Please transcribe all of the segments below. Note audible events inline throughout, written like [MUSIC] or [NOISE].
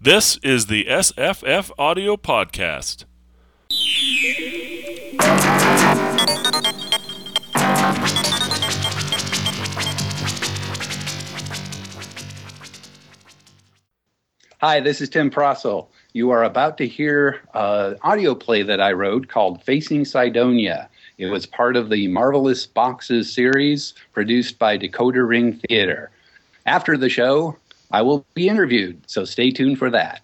This is the SFF Audio Podcast. Hi, this is Tim Prasil. You are about to hear an audio play that I wrote called Facing Cydonia. It was part of the Marvelous Boxes series produced by Decoder Ring Theater. After the show, I will be interviewed, so stay tuned for that.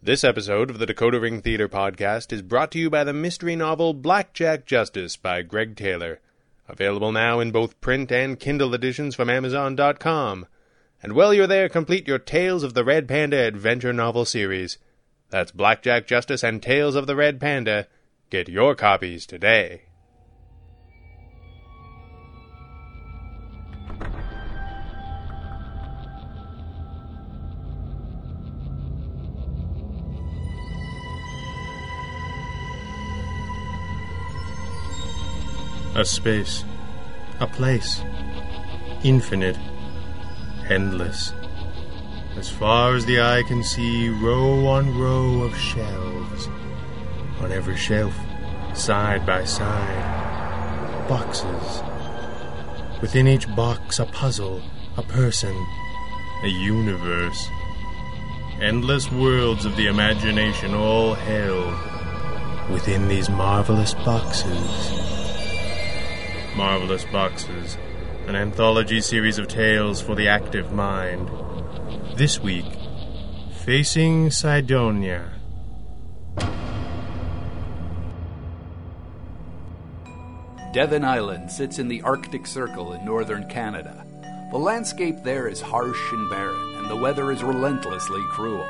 This episode of the Decoder Ring Theater podcast is brought to you by the mystery novel Black Jack Justice by Gregg Taylor. Available now in both print and Kindle editions from Amazon.com. And while you're there, complete your Tales of the Red Panda adventure novel series. That's Black Jack Justice and Tales of the Red Panda. Get your copies today. A space, a place, infinite, endless. As far as the eye can see, row on row of shelves. On every shelf, side by side, boxes. Within each box, a puzzle, a person, a universe. Endless worlds of the imagination all held within these marvelous boxes. Marvelous Boxes, an anthology series of tales for the active mind. This week, Facing Cydonia. Devon Island sits in the Arctic Circle in northern Canada. The landscape there is harsh and barren, and the weather is relentlessly cruel.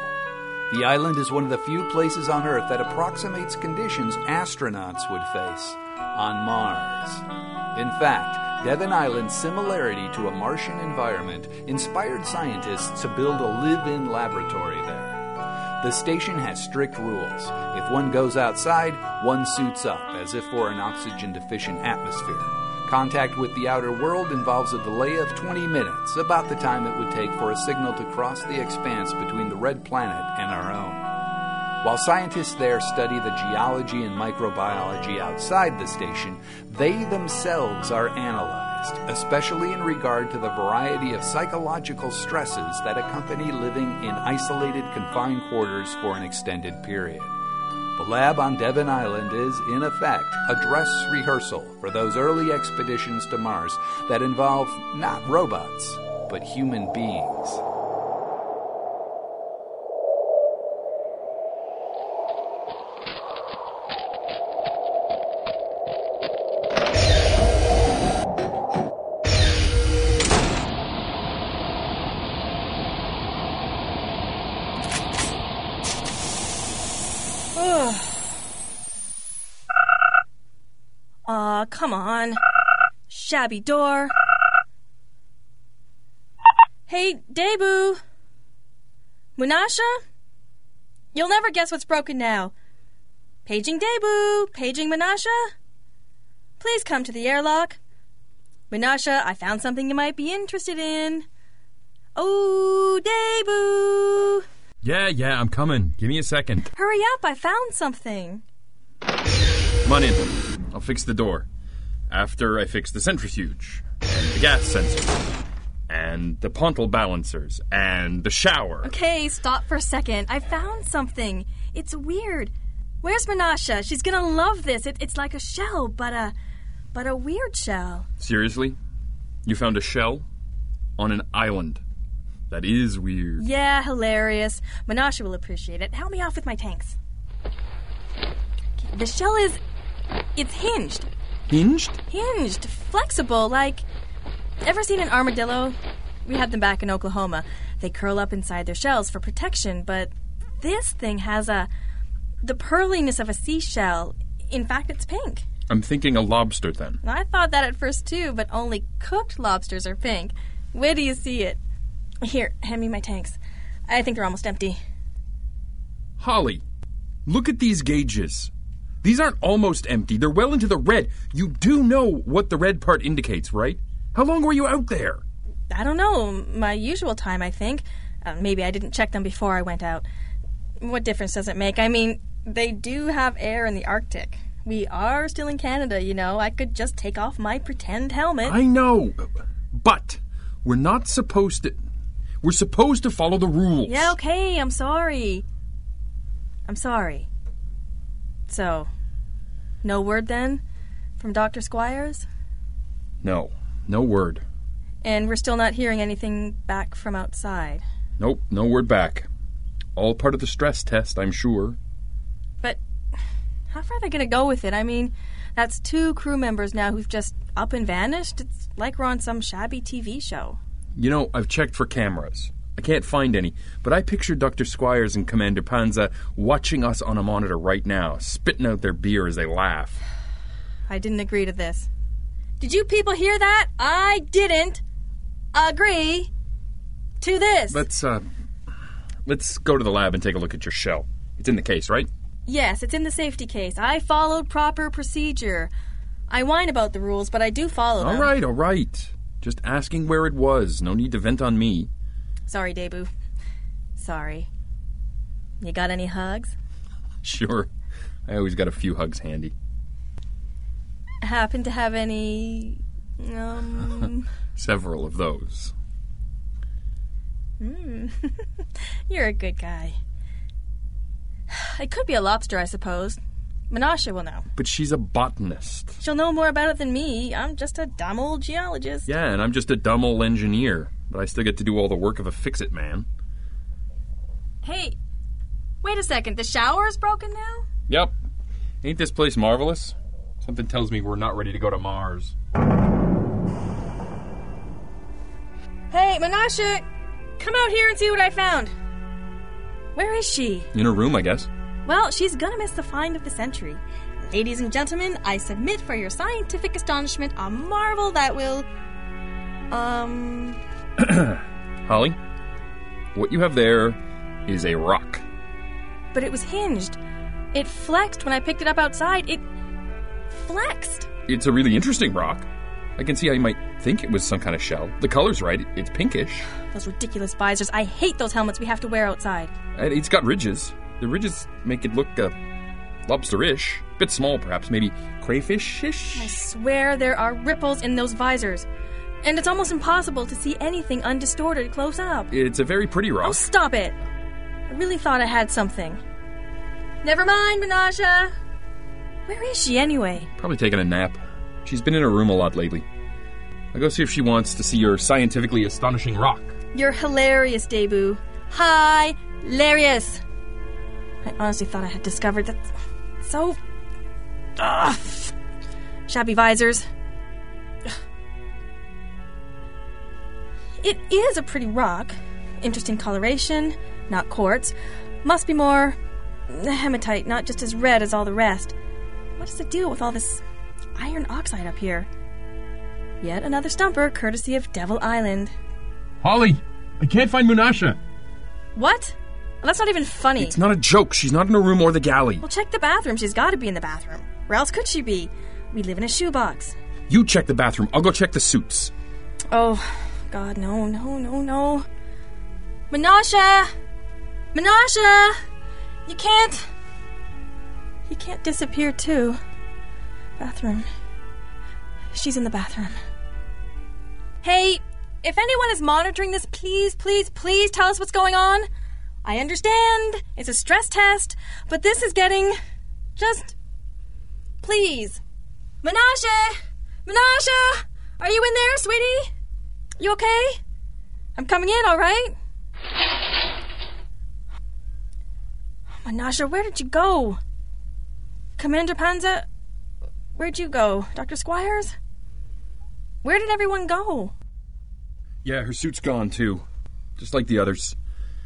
The island is one of the few places on Earth that approximates conditions astronauts would face on Mars. In fact, Devon Island's similarity to a Martian environment inspired scientists to build a live in laboratory there. The station has strict rules. If one goes outside, one suits up, as if for an oxygen deficient atmosphere. Contact with the outer world involves a delay of 20 minutes, about the time it would take for a signal to cross the expanse between the red planet and our own. While scientists there study the geology and microbiology outside the station, they themselves are analyzed, especially in regard to the variety of psychological stresses that accompany living in isolated, confined quarters for an extended period. The lab on Devon Island is, in effect, a dress rehearsal for those early expeditions to Mars that involve not robots, but human beings. Shabby door. Hey, Debu. Munasha? You'll never guess what's broken now. Paging Debu. Paging Munasha. Please come to the airlock. Munasha, I found something you might be interested in. Oh, Debu. Yeah, yeah, I'm coming. Give me a second. Hurry up, I found something. Come on in. I'll fix the door. After I fix the centrifuge, and the gas sensor, and the pontal balancers, and the shower. Okay, stop for a second. I found something. It's weird. Where's Menasha? She's gonna love this. It, it's like a shell, but a but a weird shell. Seriously? You found a shell? On an island. That is weird. Yeah, hilarious. Menasha will appreciate it. Help me off with my tanks. The shell is it's hinged. Hinged? Hinged. Flexible, like ever seen an armadillo? We had them back in Oklahoma. They curl up inside their shells for protection, but this thing has a the pearliness of a seashell. In fact, it's pink. I'm thinking a lobster then. I thought that at first too, but only cooked lobsters are pink. Where do you see it? Here, hand me my tanks. I think they're almost empty. Holly, look at these gauges. These aren't almost empty. They're well into the red. You do know what the red part indicates, right? How long were you out there? I don't know, my usual time, I think. Uh, maybe I didn't check them before I went out. What difference does it make? I mean, they do have air in the Arctic. We are still in Canada, you know. I could just take off my pretend helmet. I know, but we're not supposed to. We're supposed to follow the rules. Yeah, okay, I'm sorry. I'm sorry. So, no word then from Dr. Squires? No, no word. And we're still not hearing anything back from outside. Nope, no word back. All part of the stress test, I'm sure. But how far are they going to go with it? I mean, that's two crew members now who've just up and vanished. It's like we're on some shabby TV show. You know, I've checked for cameras. I can't find any, but I picture Dr. Squires and Commander Panza watching us on a monitor right now, spitting out their beer as they laugh. I didn't agree to this. Did you people hear that? I didn't agree to this. Let's uh let's go to the lab and take a look at your shell. It's in the case, right? Yes, it's in the safety case. I followed proper procedure. I whine about the rules, but I do follow them. All right, all right. Just asking where it was. No need to vent on me. Sorry, Debu. Sorry. You got any hugs? [LAUGHS] Sure. I always got a few hugs handy. Happen to have any. Um. [LAUGHS] Several of those. mm. [LAUGHS] You're a good guy. [SIGHS] It could be a lobster, I suppose. Menasha will know. But she's a botanist. She'll know more about it than me. I'm just a dumb old geologist. Yeah, and I'm just a dumb old engineer. But I still get to do all the work of a fix it man. Hey, wait a second. The shower is broken now? Yep. Ain't this place marvelous? Something tells me we're not ready to go to Mars. Hey, Menasha, come out here and see what I found. Where is she? In her room, I guess. Well, she's gonna miss the find of the century. Ladies and gentlemen, I submit for your scientific astonishment a marvel that will. Um. [CLEARS THROAT] Holly, what you have there is a rock. But it was hinged. It flexed when I picked it up outside. It flexed. It's a really interesting rock. I can see how you might think it was some kind of shell. The color's right, it's pinkish. Those ridiculous visors. I hate those helmets we have to wear outside. And it's got ridges. The ridges make it look uh, lobsterish. Bit small, perhaps, maybe crayfish-ish. I swear there are ripples in those visors. And it's almost impossible to see anything undistorted close up. It's a very pretty rock. Oh, stop it! I really thought I had something. Never mind, Menasha. Where is she anyway? Probably taking a nap. She's been in her room a lot lately. I'll go see if she wants to see your scientifically astonishing rock. You're hilarious, Debu. Hi, hilarious. I honestly thought I had discovered that. So. Ugh. Shabby visors. Ugh. It is a pretty rock. Interesting coloration, not quartz. Must be more hematite, not just as red as all the rest. What is the deal with all this iron oxide up here? Yet another stumper, courtesy of Devon Island. Holly, I can't find Munasha. What? Well, that's not even funny. It's not a joke. She's not in her room or the galley. Well, check the bathroom. She's got to be in the bathroom. Where else could she be? We live in a shoebox. You check the bathroom. I'll go check the suits. Oh, God, no, no, no, no. Menasha! Menasha! You can't. You can't disappear, too. Bathroom. She's in the bathroom. Hey, if anyone is monitoring this, please, please, please tell us what's going on. I understand it's a stress test, but this is getting just. Please. Menasha! Menasha! Are you in there, sweetie? You okay? I'm coming in, all right? Menasha, where did you go? Commander Panza? Where'd you go? Dr. Squires? Where did everyone go? Yeah, her suit's gone too. Just like the others.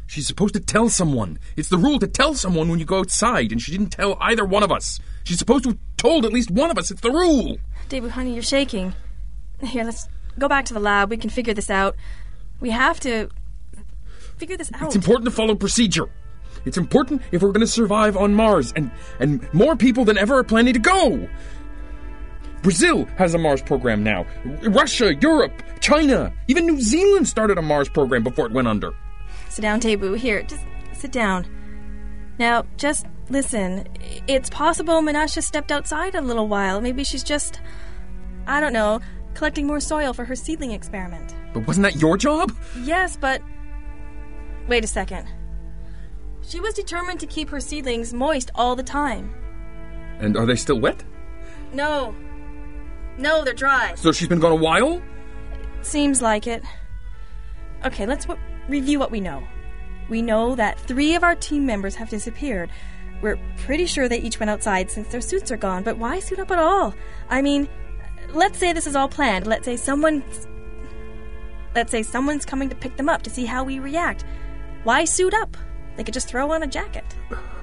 She's supposed to tell someone. It's the rule to tell someone when you go outside, and she didn't tell either one of us. She's supposed to have told at least one of us. It's the rule. David, honey, you're shaking. Here, let's go back to the lab. We can figure this out. We have to figure this out. It's important to follow procedure. It's important if we're going to survive on Mars, and and more people than ever are planning to go. Brazil has a Mars program now. Russia, Europe, China, even New Zealand started a Mars program before it went under. Sit down, Tebu. Here, just sit down. Now, just listen. It's possible Menasha stepped outside a little while. Maybe she's just, I don't know, collecting more soil for her seedling experiment. But wasn't that your job? Yes, but. Wait a second. She was determined to keep her seedlings moist all the time. And are they still wet? No. No, they're dry. So she's been gone a while? Seems like it. Okay, let's w- review what we know. We know that three of our team members have disappeared. We're pretty sure they each went outside since their suits are gone, but why suit up at all? I mean, let's say this is all planned. Let's say someone's. Let's say someone's coming to pick them up to see how we react. Why suit up? They could just throw on a jacket.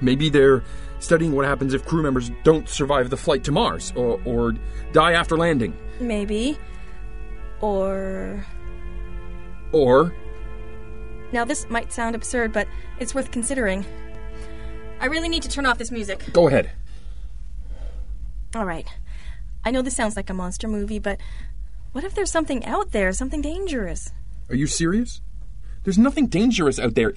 Maybe they're studying what happens if crew members don't survive the flight to Mars or, or die after landing. Maybe. Or. Or Now, this might sound absurd, but it's worth considering. I really need to turn off this music. go ahead. All right. I know this sounds like a monster movie, but what if there's something out there, something dangerous? Are you serious? There's nothing dangerous out there.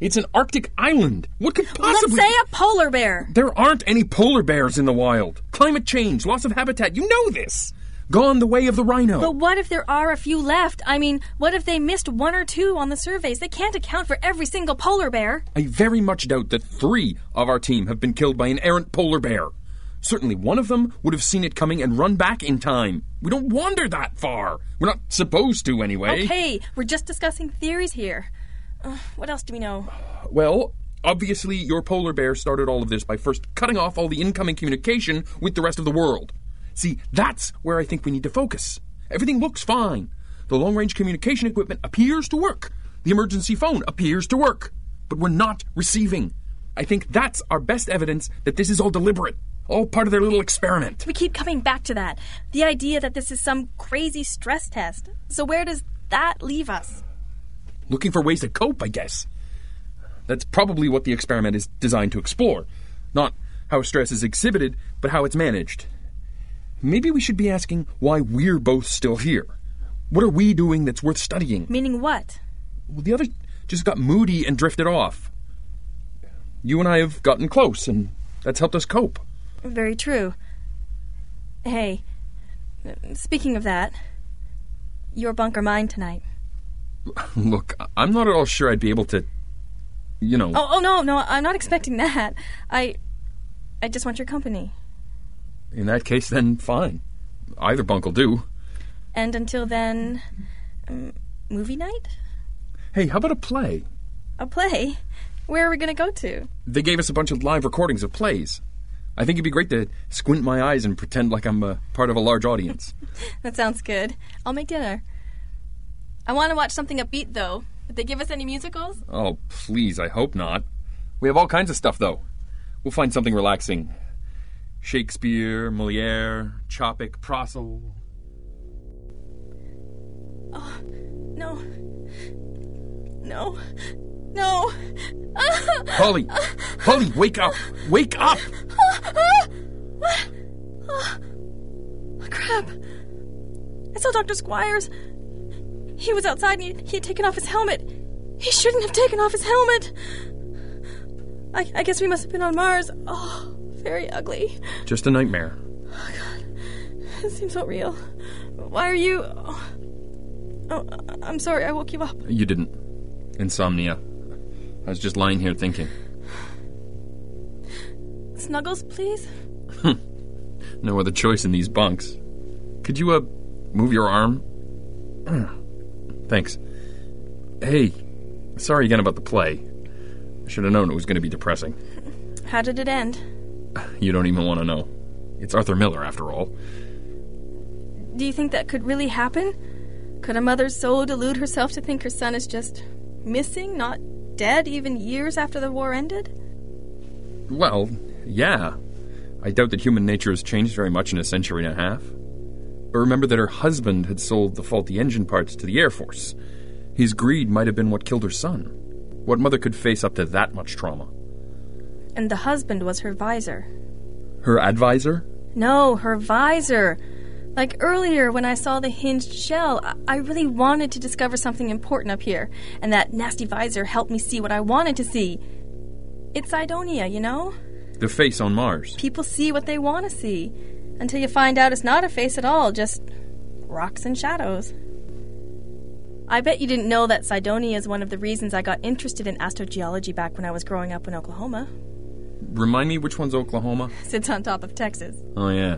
It's an Arctic island. What could possibly Let's say a polar bear. There aren't any polar bears in the wild. Climate change, loss of habitat, you know this. Gone the way of the rhino. But what if there are a few left? I mean, what if they missed one or two on the surveys? They can't account for every single polar bear. I very much doubt that three of our team have been killed by an errant polar bear. Certainly one of them would have seen it coming and run back in time. We don't wander that far. We're not supposed to, anyway. Okay, we're just discussing theories here. Uh, what else do we know? Well, obviously, your polar bear started all of this by first cutting off all the incoming communication with the rest of the world. See, that's where I think we need to focus. Everything looks fine. The long range communication equipment appears to work. The emergency phone appears to work. But we're not receiving. I think that's our best evidence that this is all deliberate, all part of their little experiment. We keep coming back to that. The idea that this is some crazy stress test. So, where does that leave us? Looking for ways to cope, I guess. That's probably what the experiment is designed to explore. Not how stress is exhibited, but how it's managed. Maybe we should be asking why we're both still here. What are we doing that's worth studying? Meaning what? Well, the other just got moody and drifted off. You and I have gotten close, and that's helped us cope. Very true. Hey, speaking of that, your bunker mine tonight. [LAUGHS] Look, I'm not at all sure I'd be able to, you know. Oh, oh no, no, I'm not expecting that. I, I just want your company. In that case, then fine. Either bunk will do. And until then, um, movie night? Hey, how about a play? A play? Where are we going to go to? They gave us a bunch of live recordings of plays. I think it'd be great to squint my eyes and pretend like I'm a part of a large audience. [LAUGHS] That sounds good. I'll make dinner. I want to watch something upbeat, though. Did they give us any musicals? oh, please, I hope not. We have all kinds of stuff, though. We'll find something relaxing. Shakespeare, Moliere, Chopik, Prasil. Oh, No. No. No. Holly! Holly, wake up! Wake up! Oh, crap. I saw Dr. Squires. He was outside and he, he had taken off his helmet. He shouldn't have taken off his helmet. I, I guess we must have been on Mars. Oh, very ugly. Just a nightmare. Oh, God. It seems so real. Why are you. Oh, I'm sorry, I woke you up. You didn't. Insomnia. I was just lying here thinking. Snuggles, please? No other choice in these bunks. Could you, uh, move your arm? [CLEARS THROAT] Thanks. Hey, sorry again about the play. I should have known it was going to be depressing. How did it end? [SIGHS] You don't even want to know. It's Arthur Miller, after all. Do you think that could really happen? Could a mother so delude herself to think her son is just missing, not dead, even years after the war ended? Well, yeah. I doubt that human nature has changed very much in a century and a half. But remember that her husband had sold the faulty engine parts to the Air Force. His greed might have been what killed her son. What mother could face up to that much trauma? And the husband was her visor. Her advisor? No, her visor. Like earlier when I saw the hinged shell, I, really wanted to discover something important up here, and that nasty visor helped me see what I wanted to see. It's Cydonia, you know? The face on Mars. People see what they want to see, until you find out it's not a face at all, just rocks and shadows. I bet you didn't know that Cydonia is one of the reasons I got interested in astrogeology back when I was growing up in Oklahoma. Remind me which one's Oklahoma? Sits on top of Texas. Oh, yeah.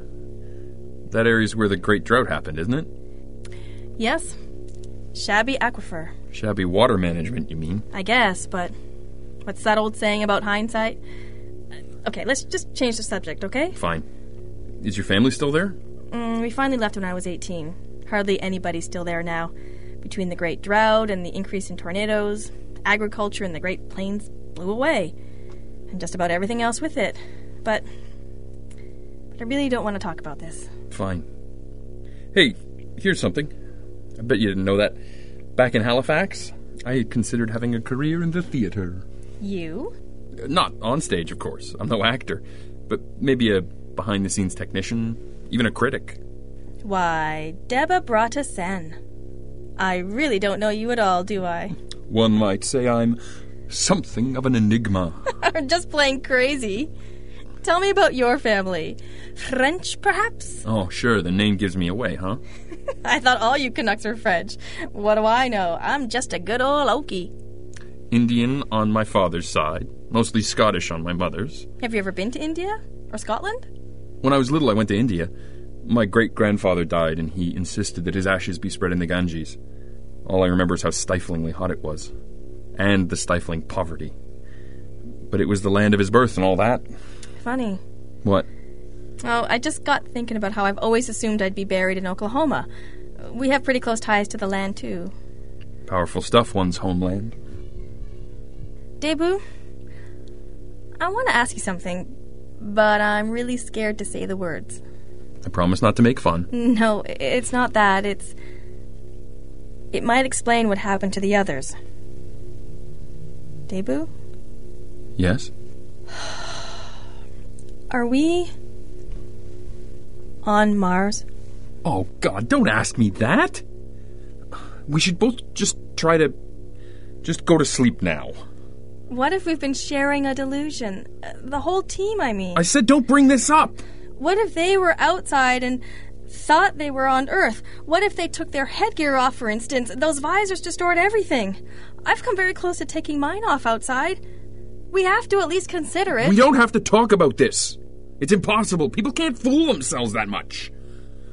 That area's where the Great Drought happened, isn't it? Yes. Shabby aquifer. Shabby water management, you mean? I guess, but what's that old saying about hindsight? Okay, let's just change the subject, okay? Fine. Is your family still there? Mm, we finally left when I was 18. Hardly anybody's still there now. Between the Great Drought and the increase in tornadoes, agriculture in the Great Plains blew away, and just about everything else with it. But, but I really don't want to talk about this. Fine. Hey, here's something. I bet you didn't know that. Back in Halifax, I had considered having a career in the theater. You? Not on stage, of course. I'm no actor. But maybe a behind the scenes technician, even a critic. Why, Deba Brata Sen. I really don't know you at all, do I? One might say I'm something of an enigma. [LAUGHS] I'm just plain crazy. Tell me about your family. French, perhaps? oh, sure, the name gives me away, huh? [LAUGHS] I thought all you Canucks were French. What do I know? I'm just a good old Okie. Indian on my father's side, mostly Scottish on my mother's. Have you ever been to India? Or Scotland? When I was little, I went to India. My great grandfather died, and he insisted that his ashes be spread in the Ganges. All I remember is how stiflingly hot it was, and the stifling poverty. But it was the land of his birth and all that. Funny. What? Oh, I just got thinking about how I've always assumed I'd be buried in Oklahoma. We have pretty close ties to the land, too. Powerful stuff, one's homeland. Debu, I want to ask you something, but I'm really scared to say the words. I promise not to make fun. [LAUGHS] No, it's not that. It's. It might explain what happened to the others. Debu, Yes? [SIGHS] are we. on Mars? Oh, God, don't ask me that! We should both just try to. just go to sleep now. What if we've been sharing a delusion? Uh, The whole team, I mean. I said don't bring this up! What if they were outside and thought they were on Earth? What if they took their headgear off, for instance? Those visors distort everything. I've come very close to taking mine off outside. We have to at least consider it. We don't have to talk about this. It's impossible. People can't fool themselves that much.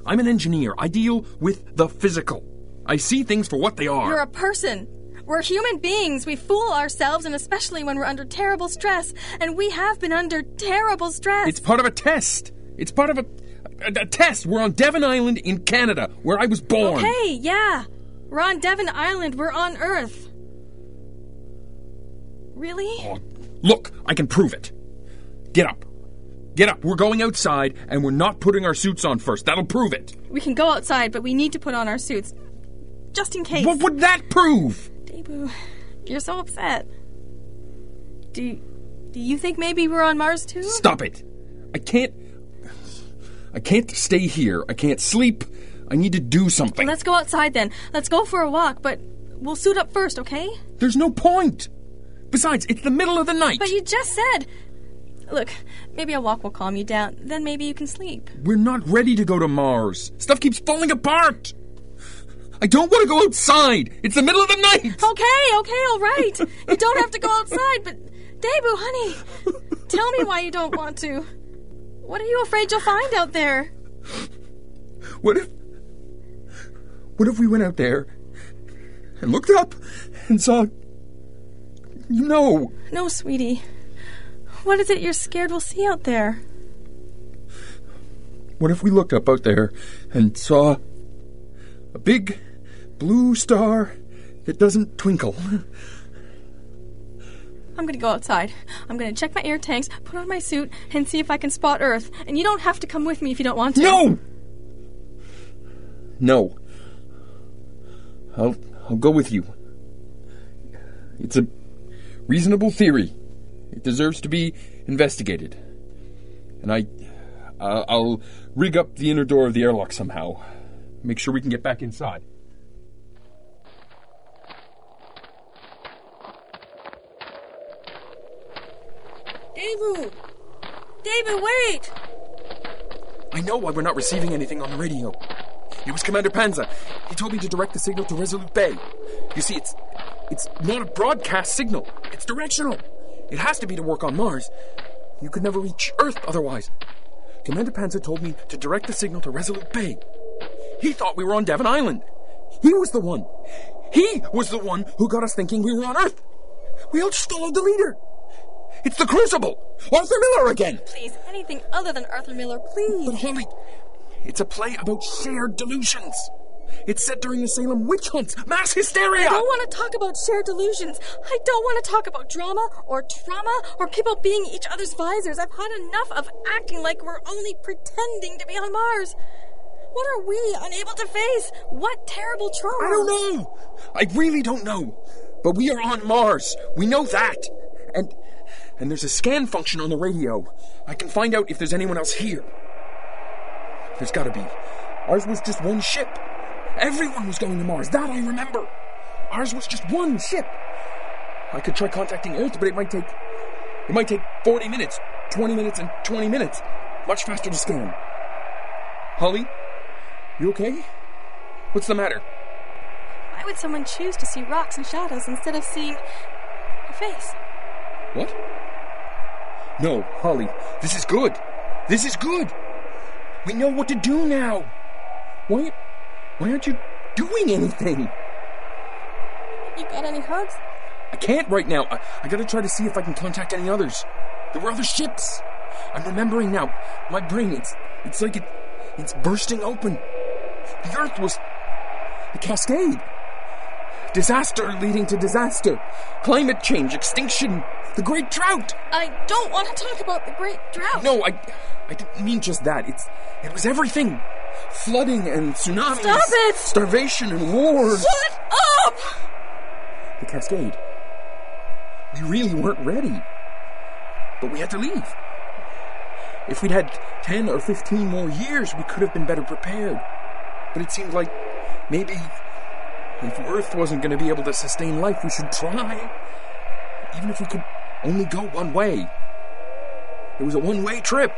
I'm an engineer. I deal with the physical. I see things for what they are. You're a person. We're human beings. We fool ourselves, and especially when we're under terrible stress. And we have been under terrible stress. It's part of a test. It's part of a, Uh, a, a test. We're on Devon Island in Canada, where I was born. Okay, yeah. We're on Devon Island. We're on Earth. Really? Oh, look, I can prove it. Get up. Get up. We're going outside, and we're not putting our suits on first. That'll prove it. We can go outside, but we need to put on our suits. Just in case. What would that prove? Debu, you're so upset. Do do you think maybe we're on Mars too? Stop it. I can't. I can't stay here. I can't sleep. I need to do something. Let's go outside then. Let's go for a walk, but we'll suit up first, okay? There's no point. Besides, it's the middle of the night. But you just said. Look, maybe a walk will calm you down. Then maybe you can sleep. We're not ready to go to Mars. Stuff keeps falling apart. I don't want to go outside. It's the middle of the night. Okay, okay, all right. you don't have to go outside, but Debu, honey, tell me why you don't want to. What are you afraid you'll find out there? What if. What if we went out there and looked up and saw. You know, No, sweetie. What is it you're scared we'll see out there? what if we looked up out there and saw a big blue star that doesn't twinkle? I'm gonna go outside. I'm gonna check my air tanks, put on my suit, and see if I can spot Earth. And you don't have to come with me if you don't want to. No! No. I'll I'll go with you. It's a reasonable theory. It deserves to be investigated. And I Uh, I'll rig up the inner door of the airlock somehow. Make sure we can get back inside. Dabu! Dabu, wait! I know why we're not receiving anything on the radio. It was Commander Panza. He told me to direct the signal to Resolute Bay. You see, it's it's not a broadcast signal. It's directional. It has to be to work on Mars. You could never reach Earth otherwise. Commander Panza told me to direct the signal to Resolute Bay. He thought we were on Devon Island. He was the one. He was the one who got us thinking we were on Earth. We all just followed the leader. It's the Crucible! Arthur Miller again! Please, anything other than Arthur Miller, please. But Holly, it's a play about shared delusions. It's set during the Salem witch hunts, mass hysteria. I don't want to talk about shared delusions. I don't want to talk about drama or trauma or people being each other's visors. I've had enough of acting like we're only pretending to be on Mars. What are we unable to face? What terrible trauma? I don't know. I really don't know. But we are on Mars. We know that. And and there's a scan function on the radio. I can find out if there's anyone else here. There's gotta be. Ours was just one ship. Everyone was going to Mars. That I remember. Ours was just one ship. I could try contacting Earth, but it might take. It might take 40 minutes, 20 minutes, and 20 minutes. Much faster to scan. Holly? You okay? What's the matter? Why would someone choose to see rocks and shadows instead of seeing a face? What? No, Holly, this is good. This is good. We know what to do now. Why, why aren't you doing anything? You got any hugs? I can't right now. I, I gotta try to see if I can contact any others. There were other ships. I'm remembering now. My brain, it's, it's like it, it's bursting open. The Earth was a cascade. Disaster leading to disaster. Climate change, extinction, the great drought. I don't want to talk about the great drought. No, I, I didn't mean just that. It's, it was everything. Flooding and tsunamis. Stop it! Starvation and wars. Shut up! The cascade. We really weren't ready. But we had to leave. If we'd had 10 or 15 more years, we could have been better prepared. But it seemed like maybe if Earth wasn't going to be able to sustain life, we should try. Even if we could only go one way. It was a one way trip.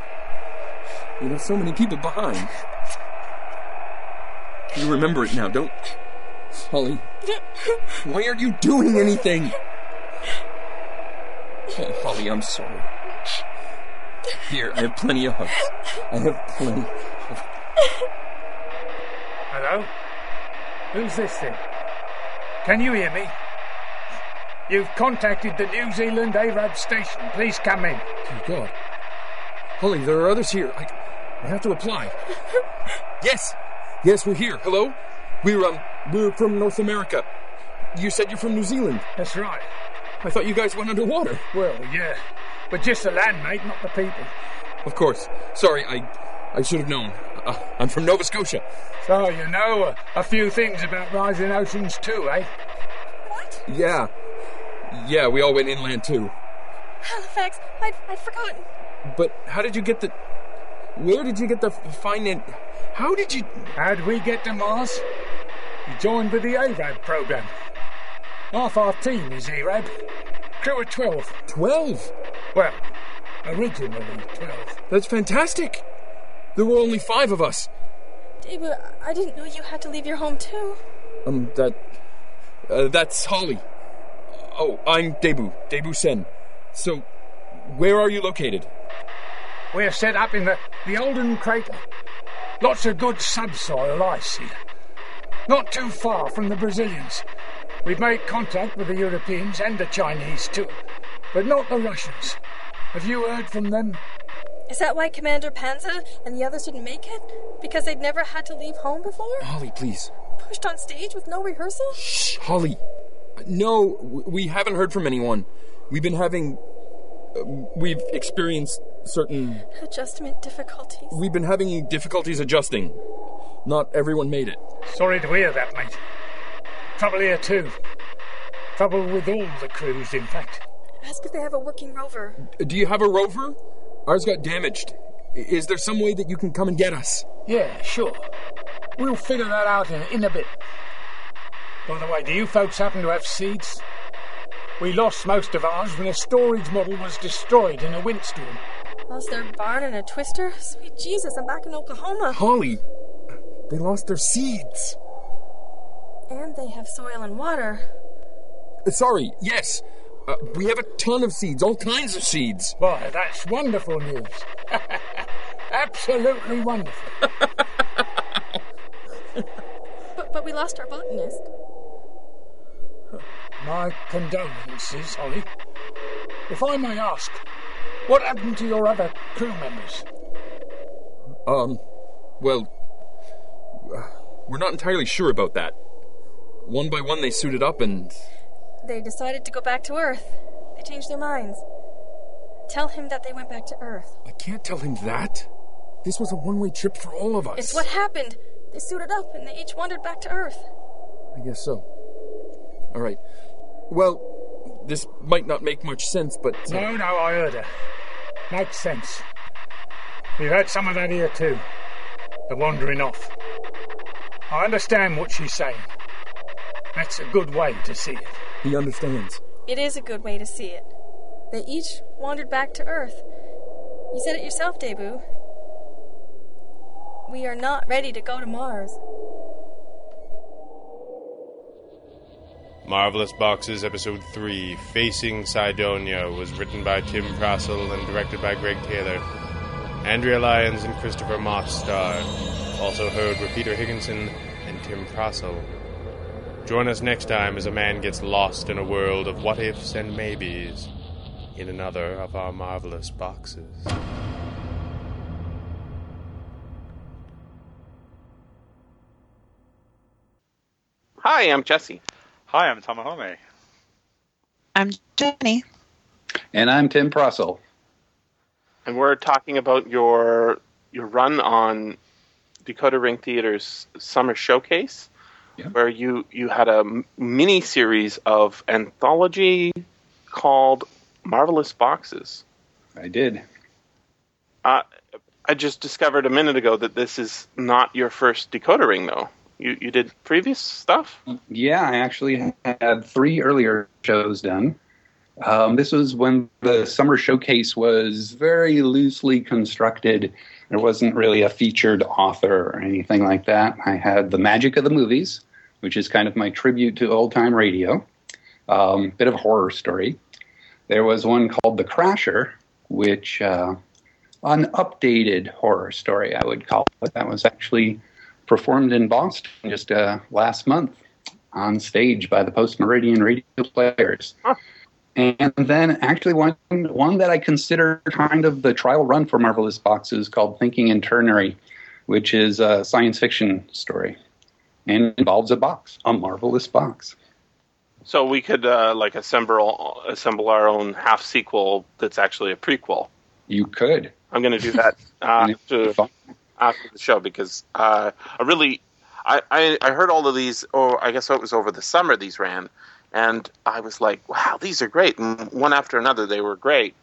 We left so many people behind. You remember it now, don't. Holly, [LAUGHS] why aren't you doing anything? Oh, Holly, I'm sorry. Here, I have plenty of hugs. I have plenty of. Hello? Who's this then? Can you hear me? You've contacted the New Zealand ARAB station. Please come in. Oh, God. Holly, there are others here. I, I have to reply. [LAUGHS] yes. Yes, we're here. Hello? We're, um, we're from North America. You said you're from New Zealand. That's right. I thought you guys went underwater. Well, yeah. But just the land, mate, not the people. Of course. Sorry, I, I should have known. Uh, I'm from Nova Scotia. So you know a, a few things about rising oceans too, eh? What? Yeah. Yeah, we all went inland too. Halifax, I'd, I'd forgotten. But how did you get the. Where did you get the finance? How did you. How'd we get to Mars? We joined with the ARAB program. Half our team is ARAB. Crew of 12. 12? Well, originally 12. That's fantastic. There were only five of us. David, I didn't know you had to leave your home too. Um, that. Uh, that's Holly. Oh, I'm Debu. Debu Sen. So, where are you located? We're set up in the, the Olden crater. Lots of good subsoil ice here. Not too far from the Brazilians. We've made contact with the Europeans and the Chinese too, but not the Russians. Have you heard from them? Is that why Commander Panza and the others didn't make it? Because they'd never had to leave home before? Holly, please. Pushed on stage with no rehearsal? Shh, Holly. No, we haven't heard from anyone. We've been having. Uh, we've experienced certain. Adjustment difficulties. We've been having difficulties adjusting. Not everyone made it. Sorry to hear that, mate. Trouble here too. Trouble with all the crews, in fact. Ask if they have a working rover. Do you have a rover? Ours got damaged. Is there some way that you can come and get us? Yeah, sure. We'll figure that out in, in a bit. By the way, do you folks happen to have seeds? We lost most of ours when a storage model was destroyed in a windstorm. Lost their barn and a twister? Sweet Jesus, I'm back in Oklahoma. Holly, they lost their seeds. And they have soil and water. Uh, Sorry, yes. Uh, we have a ton of seeds, all kinds of seeds. Why, that's wonderful news. [LAUGHS] Absolutely wonderful. [LAUGHS] But, but we lost our botanist. [LAUGHS] My condolences, Holly. If I may ask, what happened to your other crew members? Um, well, uh, we're not entirely sure about that. One by one, they suited up and. They decided to go back to Earth. They changed their minds. Tell him that they went back to Earth. I can't tell him that. This was a one way trip for all of us. It's what happened. They suited up and they each wandered back to Earth. I guess so. All right. Well, this might not make much sense, but. uh, No, no, I heard her. Makes sense. We've had some of that here too. The wandering off. I understand what she's saying. That's a good way to see it. He understands. It is a good way to see it. They each wandered back to Earth. You said it yourself, Debu. We are not ready to go to Mars. Marvelous Boxes Episode 3 Facing Cydonia was written by Tim Prasil and directed by Gregg Taylor. Andrea Lyons and Christopher Moss starred. Also heard were Peter Higginson and Tim Prasil. Join us next time as a man gets lost in a world of what ifs and maybes in another of our marvelous boxes. Hi, I'm Jesse. Hi, I'm Tamahome. I'm Jenny. And I'm Tim Prasil. and we're talking about your your run on Decoder Ring Theater's summer showcase, Yeah. where you you had a mini series of anthology called Marvelous Boxes. I did. Uh, I just discovered a minute ago that this is not your first Decoder Ring, though. You you did previous stuff. Yeah, I actually had three earlier shows done. Um, this was when the summer showcase was very loosely constructed. There wasn't really a featured author or anything like that. I had The Magic of the Movies, which is kind of my tribute to old time radio, um, bit of a horror story. There was one called The Crasher, which uh, an updated horror story, I would call it. That was actually performed in Boston just uh, last month on stage by the Post Meridian Radio Players. And then actually one one that I consider kind of the trial run for Marvelous Boxes called Thinking in Trinary, which is a science fiction story and involves a box, a marvelous box. So we could uh, like assemble assemble our own half sequel that's actually a prequel. You could. I'm going to do that [LAUGHS] uh, after, after the show because uh, I really I, I I heard all of these, or I guess it was over the summer these ran, and I was like, wow, these are great, and one after another they were great.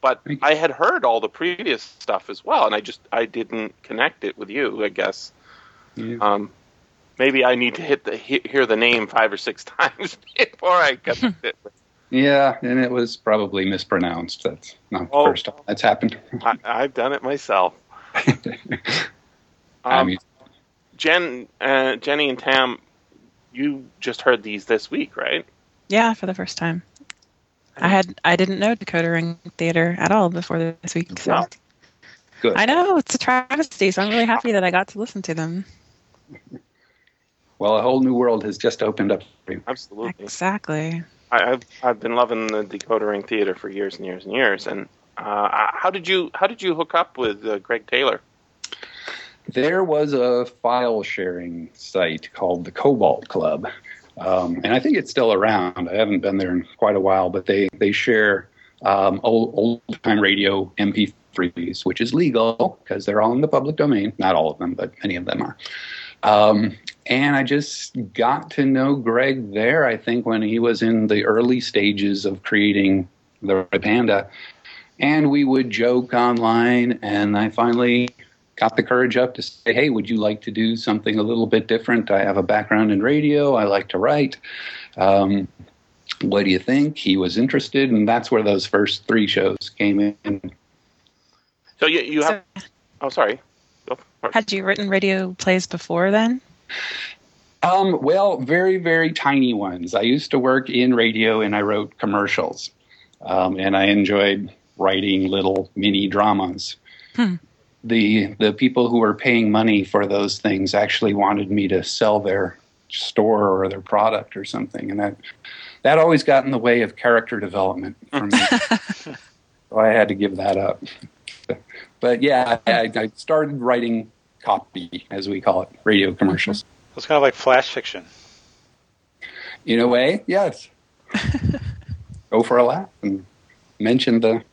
But I had heard all the previous stuff as well, and I just I didn't connect it with you. I guess. Um, maybe I need to hit the hear the name five or six [LAUGHS] times before I connect [LAUGHS] it. Yeah, and it was probably mispronounced. That's not the Oh. first time that's happened. I, I've done it myself. [LAUGHS] I Um, mean, Jen, uh, Jenny, and Tam, you just heard these this week, right? Yeah, for the first time. I had I didn't know Decoder Ring Theater at all before this week. So Wow. Good. I know it's a travesty, so I'm really happy that I got to listen to them. Well, a whole new world has just opened up for you. Absolutely. Exactly. I, I've I've been loving the Decoder Ring Theater for years and years and years. And uh, how did you how did you hook up with uh, Gregg Taylor? There was a file sharing site called the Cobol Club, um, and I think it's still around. I haven't been there in quite a while, but they they share um, old old time radio MP3s, which is legal because they're all in the public domain. Not all of them, but many of them are. Um, and I just got to know Gregg there. I think when he was in the early stages of creating the Red Panda, and we would joke online. And I finally got the courage up to say, "Hey, would you like to do something a little bit different? I have a background in radio. I like to write." Um, what do you think? He was interested, and that's where those first three shows came in. So you you have. oh, sorry. Had you written radio plays before then? Um, well, very, very tiny ones. I used to work in radio and I wrote commercials. Um, and I enjoyed writing little mini dramas. Hmm. The the people who were paying money for those things actually wanted me to sell their store or their product or something, and that that always got in the way of character development for me. [LAUGHS] so I had to give that up. But yeah, I, I started writing copy, as we call it, radio commercials. It's kind of like flash fiction. In a way, yes. [LAUGHS] Go for a laugh and mention the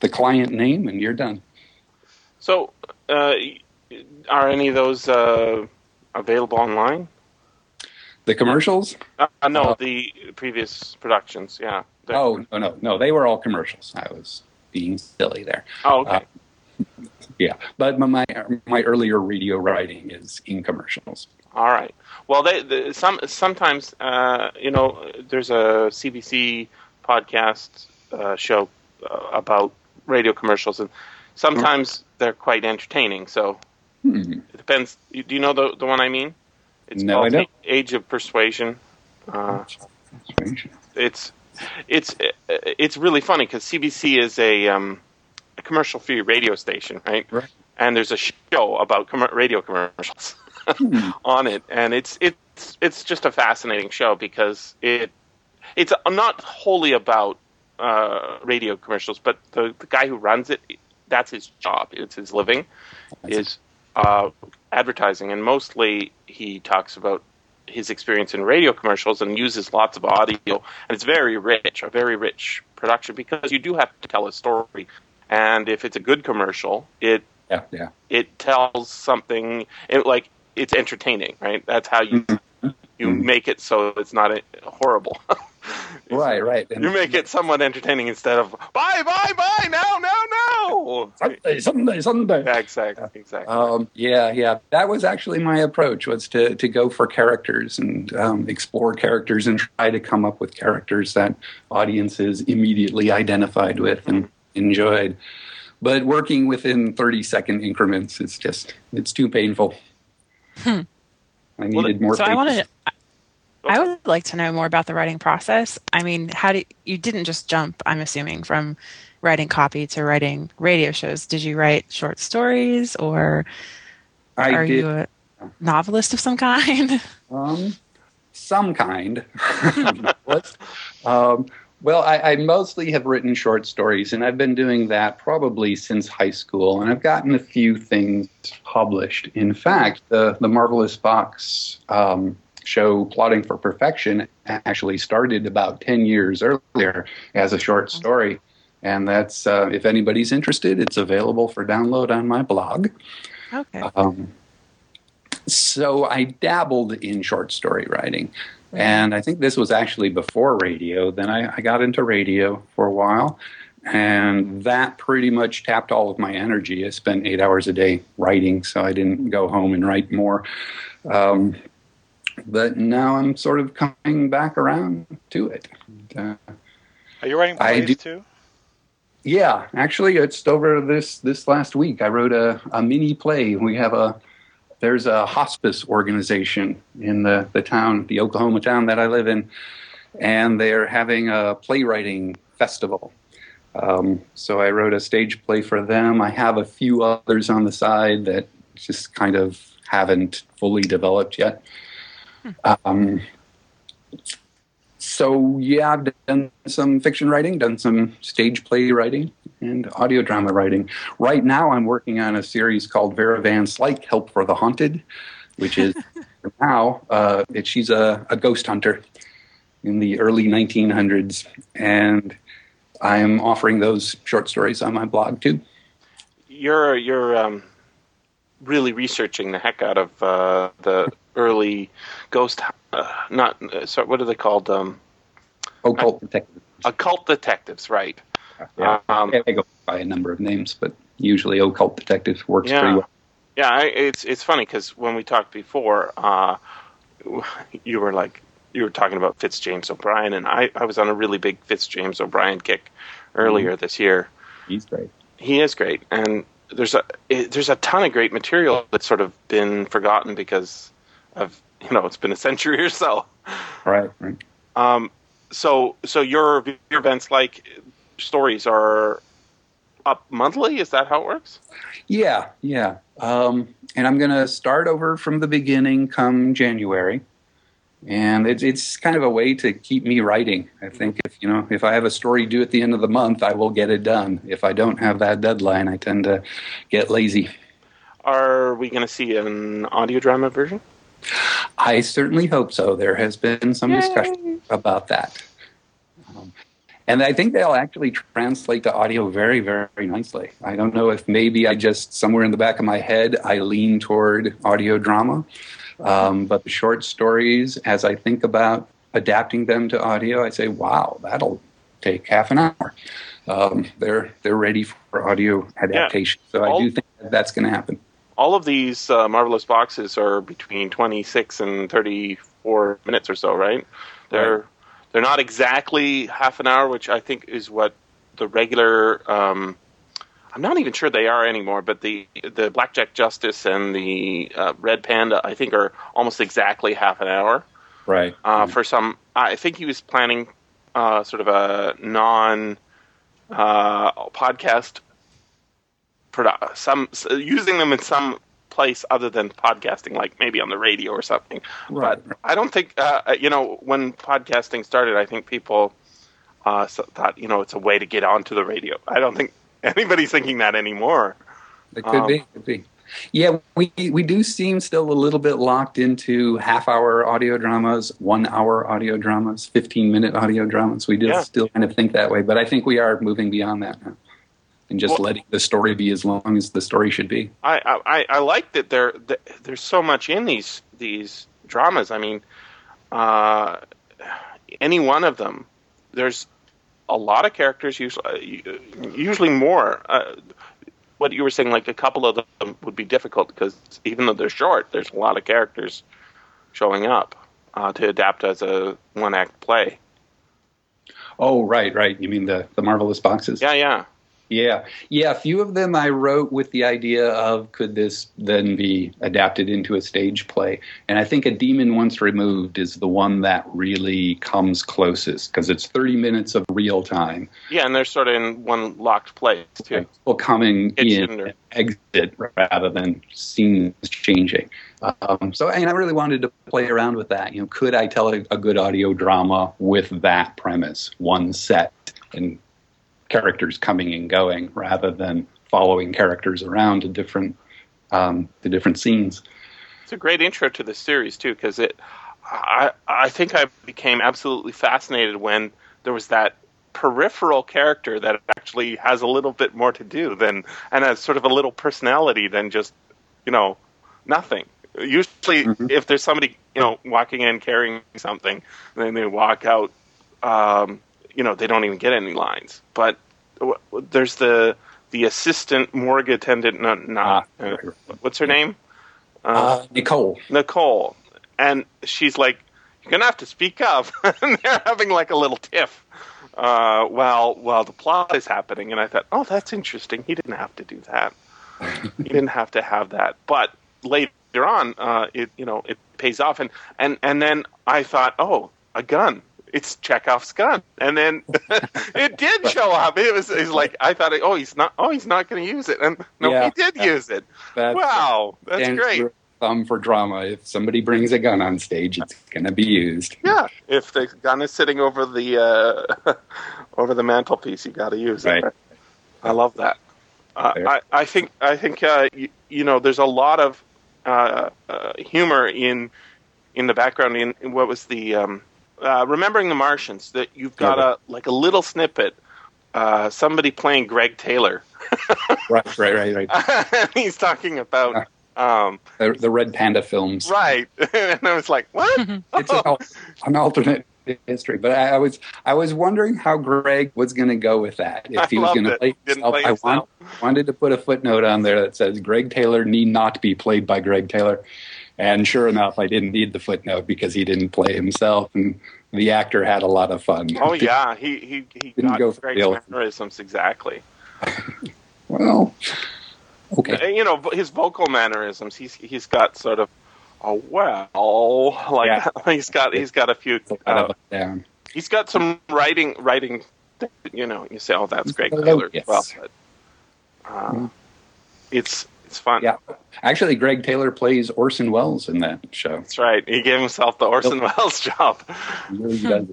the client name, and you're done. So, uh, are any of those uh, available online? The commercials? Uh, no, uh, the previous productions. Yeah. Oh no, no, no! They were all commercials. I was being silly there. Oh, okay. Yeah, but my my earlier radio writing is in commercials. All right. Well, they, they some sometimes uh, you know there's a CBC podcast uh, show uh, about radio commercials, and sometimes they're quite entertaining. So hmm. it depends. Do you know the the one I mean? It's no, called I don't. Age of Persuasion. Uh, it's it's it's really funny because CBC is a um, a commercial free radio station, right? Right. And there's a show about com- radio commercials hmm. [LAUGHS] on it, and it's it's it's just a fascinating show because it it's not wholly about uh, radio commercials, but the the guy who runs it, that's his job. It's his living, is uh, advertising, and mostly he talks about his experience in radio commercials and uses lots of audio, and it's very rich, a very rich production because you do have to tell a story and if it's a good commercial, it yeah, yeah. it tells something it, like it's entertaining, right? That's how you mm-hmm. you mm-hmm. make it so it's not horrible. [LAUGHS] right, right. And you make it somewhat entertaining instead of bye, bye, bye, now, now, now. Sunday, Sunday, Sunday. Yeah, exactly, exactly. Um, yeah, yeah. That was actually my approach was to to go for characters and um, explore characters and try to come up with characters that audiences immediately identified with and enjoyed. But working within 30 second increments is just, it's too painful. Hmm. I needed more. So I wanted, I would like to know more about the writing process. I mean, how did you didn't just jump? I'm assuming from writing copy to writing radio shows. Did you write short stories, or I are did. you a novelist of some kind? [LAUGHS] Um, some kind. [LAUGHS] [LAUGHS] um, well, I, I, mostly have written short stories, and I've been doing that probably since high school, and I've gotten a few things published. In fact, the, the Marvelous Box um, show, Plotting for Perfection, actually started about 10 years earlier as a short story. And that's, uh, if anybody's interested, it's available for download on my blog. Okay. Um, so I dabbled in short story writing. And I think this was actually before radio. Then I, I, got into radio for a while, and that pretty much tapped all of my energy. I spent eight hours a day writing, so I didn't go home and write more. Um, but now I'm sort of coming back around to it. Uh, Are you writing plays do, too? Yeah, actually, it's over this this last week. I wrote a, a mini play. We have a there's a hospice organization in the, the town, the Oklahoma town that I live in, and they're having a playwriting festival. Um, so I wrote a stage play for them. I have a few others on the side that just kind of haven't fully developed yet. Um, so yeah, I've done some fiction writing, done some stage play writing, and audio drama writing. Right now, I'm working on a series called Vera Van Slyke Help for the Haunted, which is [LAUGHS] now uh, it, she's a, a, ghost hunter in the early 1900s, and I'm offering those short stories on my blog too. You're you're um, really researching the heck out of uh, the early ghost. Uh, not uh, sorry, what are they called? Um, occult detectives. Occult detectives, right? Yeah. Um, I go by a number of names, but usually occult detective works yeah. pretty well. Yeah, I, it's it's funny because when we talked before, uh, [LAUGHS] you were like you were talking about Fitz James O'Brien, and I, I was on a really big Fitz James O'Brien kick earlier mm-hmm. this year. He's great. He is great, and there's a it, there's a ton of great material that's sort of been forgotten because of you know it's been a century or so. Right. Right. Um. So so your your events like stories are up monthly. Is that how it works? Yeah. Yeah. Um, and I'm going to start over from the beginning come January and it's it's kind of a way to keep me writing. I think if you know if I have a story due at the end of the month, I will get it done. If I don't have that deadline, I tend to get lazy. Are we going to see an audio drama version? I certainly hope so. There has been some Yay. discussion about that. Um, and I think they'll actually translate to audio very, very nicely. I don't know if maybe I just, somewhere in the back of my head, I lean toward audio drama. Um, but the short stories, as I think about adapting them to audio, I say, wow, that'll take half an hour. Um, they're they're ready for audio adaptation. Yeah. So all, I do think that that's going to happen. All of these uh, marvelous boxes are between 26 and 34 minutes or so, right? They're right. They're not exactly half an hour, which I think is what the regular um, I'm not even sure they are anymore, but the the Black Jack Justice and the uh, Red Panda, I think, are almost exactly half an hour. Right. Uh, mm-hmm. For some, I think he was planning uh, sort of a non uh, podcast, produ- some using them in some place other than podcasting, like maybe on the radio or something. Right. But I don't think uh, you know when podcasting started. I think people uh, thought you know it's a way to get onto the radio. I don't think [LAUGHS] anybody's thinking that anymore. It could um, be. Could be. Yeah, we we do seem still a little bit locked into half hour audio dramas, one hour audio dramas, fifteen minute audio dramas. We do yeah. still kind of think that way, but I think we are moving beyond that now, and just well, letting the story be as long as the story should be. I I, I like that there there's so much in these these dramas. I mean, uh, any one of them, there's a lot of characters, usually, uh, usually more. Uh, what you were saying, like a couple of them would be difficult because even though they're short, there's a lot of characters showing up uh, to adapt as a one act play. Oh, right, right. You mean the the marvelous boxes? Yeah, yeah. Yeah, yeah. A few of them I wrote with the idea of could this then be adapted into a stage play? And I think A Demon Once Removed is the one that really comes closest because it's 30 minutes of real time. Yeah, and they're sort of in one locked place too. People coming in or... exit rather than scenes changing. Um, so, and I really wanted to play around with that. You know, could I tell a, a good audio drama with that premise, one set, and characters coming and going rather than following characters around to different um, to different scenes. It's a great intro to the series too, because it. I I think I became absolutely fascinated when there was that peripheral character that actually has a little bit more to do than and has sort of a little personality than just you know nothing. Usually, mm-hmm. if there's somebody you know walking in carrying something, then they walk out, um, you know they don't even get any lines. But there's the the assistant morgue attendant. Not, not ah, uh, what's her name? Uh, uh, Nicole. Nicole, and she's like, "You're gonna have to speak up." [LAUGHS] and they're having like a little tiff uh, while while the plot is happening. And I thought, "Oh, that's interesting. He didn't have to do that. [LAUGHS] he didn't have to have that." But later on, uh, it you know it pays off, and and and then I thought, "Oh, a gun." It's Chekhov's gun, and then [LAUGHS] it did show up. It was, like I thought, oh, he's not, oh, he's not going to use it, and no, yeah, he did use it. That's, wow, that's great. Thumb for drama. If somebody brings a gun on stage, it's going to be used. Yeah, if the gun is sitting over the uh, [LAUGHS] over the mantelpiece, you got to use right. it. I love that. Uh, I, I think I think uh, you, you, know there's a lot of uh, uh, humor in in the background. In, in what was the um, uh, remembering the Martians that you've got a like a little snippet, uh, somebody playing Gregg Taylor. [LAUGHS] right, right, right, right. [LAUGHS] he's talking about um, the, the, Red Panda films. Right, [LAUGHS] and I was like, what? it's an, an alternate history. But I, I, was I was wondering how Gregg was going to go with that. If he was going to play himself, play I want, wanted to put a footnote on there that says Gregg Taylor need not be played by Gregg Taylor. And sure enough, I didn't need the footnote because he didn't play himself, and the actor had a lot of fun. Oh [LAUGHS] yeah, he he he didn't got go Gregg's mannerisms exactly. [LAUGHS] well, okay. You know his vocal mannerisms. He's he's got sort of oh well, like yeah. [LAUGHS] he's got he's got a few. Uh. He's got some writing writing. You know, you say, "Oh, that's great Taylor." Yes. Well, but, uh, mm. it's it's fun. Yeah, actually, Gregg Taylor plays Orson Welles in that show. That's right. He gave himself the Orson [LAUGHS] Welles job. He really does.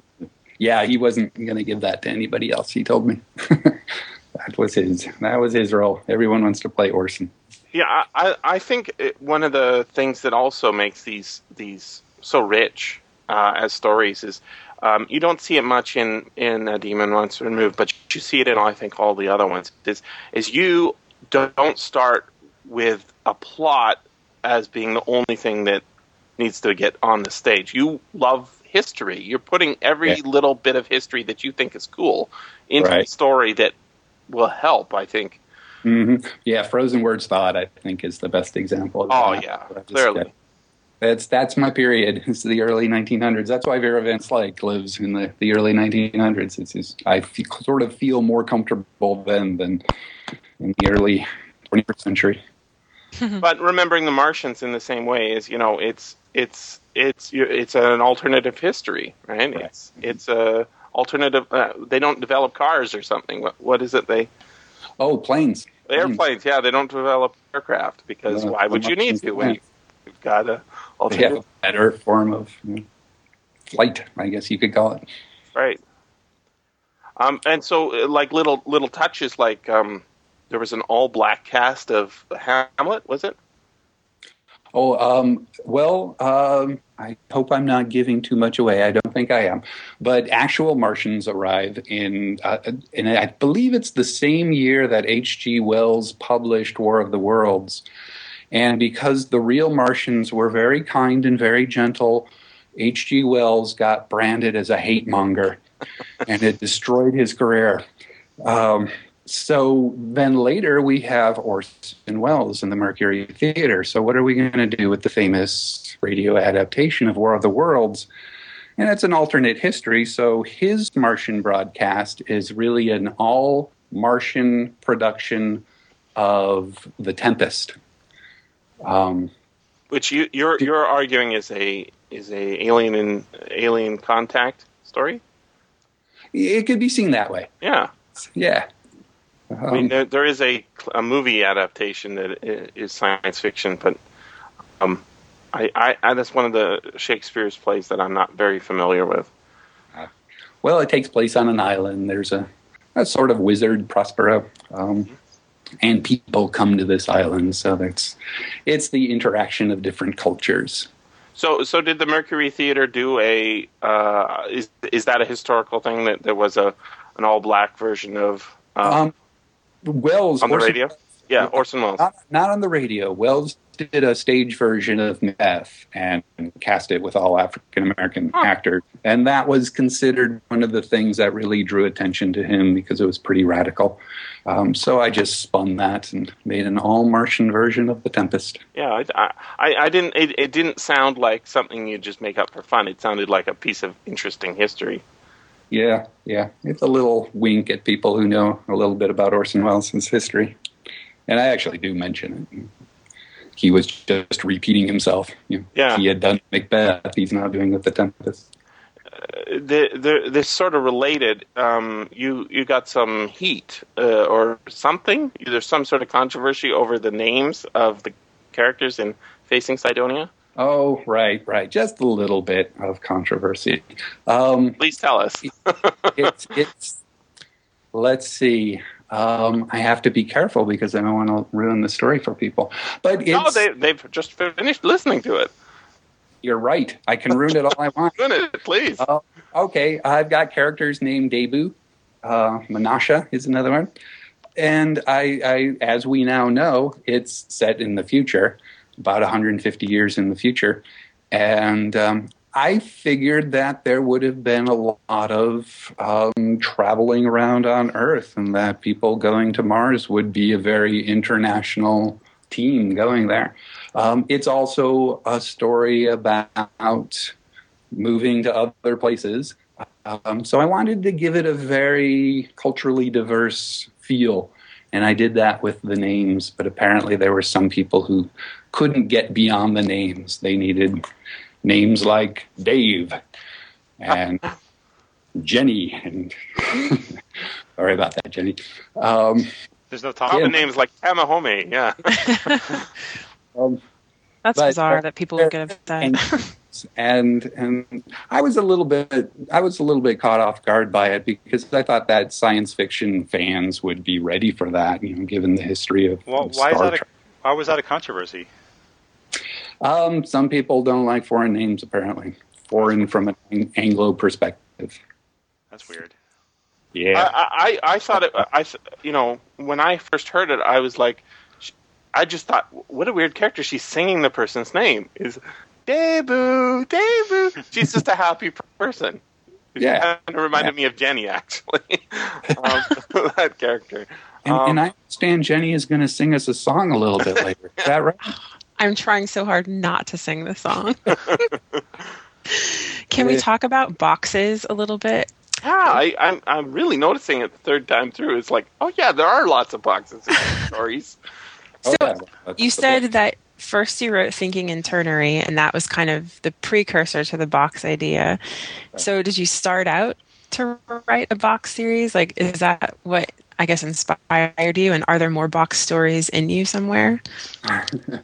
yeah, he wasn't going to give that to anybody else. He told me [LAUGHS] that was his. That was his role. Everyone wants to play Orson. Yeah, I, I think it, one of the things that also makes these these so rich uh, as stories is um, you don't see it much in in a Demon Once Removed, but you see it in I think all the other ones. Is is you don't start with a plot as being the only thing that needs to get on the stage. You love history. You're putting every yeah. little bit of history that you think is cool into right. the story that will help. I think Mm-hmm. Yeah, Frozen Words Thawed, I think, is the best example. oh, that. yeah, clearly. that's that's my period. [LAUGHS] It's the early 1900s. That's why Vera Van Slyke lives in the, the early 1900s. It's just, I feel, sort of feel more comfortable then than in the early 21st century. [LAUGHS] but remembering the Martians in the same way is, you know, it's it's it's it's an alternative history, right? right. It's it's a alternative. Uh, they don't develop cars or something. What what is it they? Oh, planes. Airplanes, yeah, they don't develop aircraft because no, why would you need to when you've got a alternative better form of you know, flight? I guess you could call it. Right. Um, and so, uh, like little little touches, like um, there was an all black cast of Hamlet, was it? Oh, um, well, um, I hope I'm not giving too much away. I don't think I am. But actual Martians arrive in, uh, and I believe it's the same year that H.G. Wells published War of the Worlds. And because the real Martians were very kind and very gentle, H.G. Wells got branded as a hate monger, and it destroyed his career. Um, so then later we have Orson Welles in the Mercury Theater. So what are we going to do with the famous radio adaptation of War of the Worlds? And it's an alternate history. So his Martian broadcast is really an all Martian production of The Tempest. Um, Which you, you're you're arguing is a is a alien in alien contact story. It could be seen that way. Yeah. Yeah. I mean, there, there is a, a movie adaptation that is science fiction, but um, I, I, I, that's one of the Shakespeare's plays that I'm not very familiar with. Well, it takes place on an island. There's a, a sort of wizard, Prospero, um, and people come to this island. So that's it's the interaction of different cultures. So, so did the Mercury Theater do a? Uh, is is that a historical thing that there was a an all black version of? Um, um, Welles on the Orson, radio. Yeah, Orson Welles. Not, not, on the radio. Welles did a stage version of Macbeth and cast it with all African American huh. actors, and that was considered one of the things that really drew attention to him because it was pretty radical. Um, so I just spun that and made an all Martian version of The Tempest. Yeah, I, I, I didn't. It, it didn't sound like something you just make up for fun. It sounded like a piece of interesting history. Yeah, yeah. It's a little wink at people who know a little bit about Orson Welles' history. And I actually do mention it. He was just repeating himself. You know, yeah. He had done Macbeth. He's now doing with The Tempest. Uh, the, the, this sort of related. Um, you you got some heat uh, or something. There's some sort of controversy over the names of the characters in Facing Cydonia. Oh, right, right. Just a little bit of controversy. Um, Please tell us. it's, it's, let's see. Um, I have to be careful because I don't want to ruin the story for people. But it's, no, they, they've just finished listening to it. You're right. I can ruin it all I want. ruin it, please. Uh, okay, I've got characters named Debu. Uh, Menasha is another one. And I, I, as we now know, it's set in the future about 150 years in the future. And um, I figured that there would have been a lot of um, traveling around on Earth, and that people going to Mars would be a very international team going there. Um, it's also a story about moving to other places. Um, so I wanted to give it a very culturally diverse feel. And I did that with the names, but apparently there were some people who couldn't get beyond the names. They needed names like Dave and [LAUGHS] Jenny. And [LAUGHS] sorry about that, Jenny. Um, There's no common yeah. names like Tamahome. Yeah. [LAUGHS] um, That's but, bizarre that people would get upset. and and I was a little bit I was a little bit caught off guard by it because I thought that science fiction fans would be ready for that, you know, given the history of, well, of why Star is that Trek. A, why was that a controversy? Um, some people don't like foreign names, apparently. Foreign from an Anglo perspective. That's weird. Yeah, I, I, I thought it. I, you know, when I first heard it, I was like, I just thought, what a weird character. She's singing the person's name. Is Debu, Debu. She's just a happy person. Yeah, kind of reminded yeah. me of Jenny [LAUGHS] actually. um, [LAUGHS] that character. And, um, and, I understand Jenny is going to sing us a song a little bit later. Is that right? [LAUGHS] I'm trying so hard not to sing the song. [LAUGHS] Can we talk about boxes a little bit? Yeah, I, I'm I'm really noticing it the third time through. It's like, oh yeah, there are lots of boxes in [LAUGHS] stories. So oh, yeah. you said that first you wrote Thinking in Trinary, and that was kind of the precursor to the box idea. So did you start out to write a box series? Like, is that what I guess inspired you? And are there more box stories in you somewhere? [LAUGHS]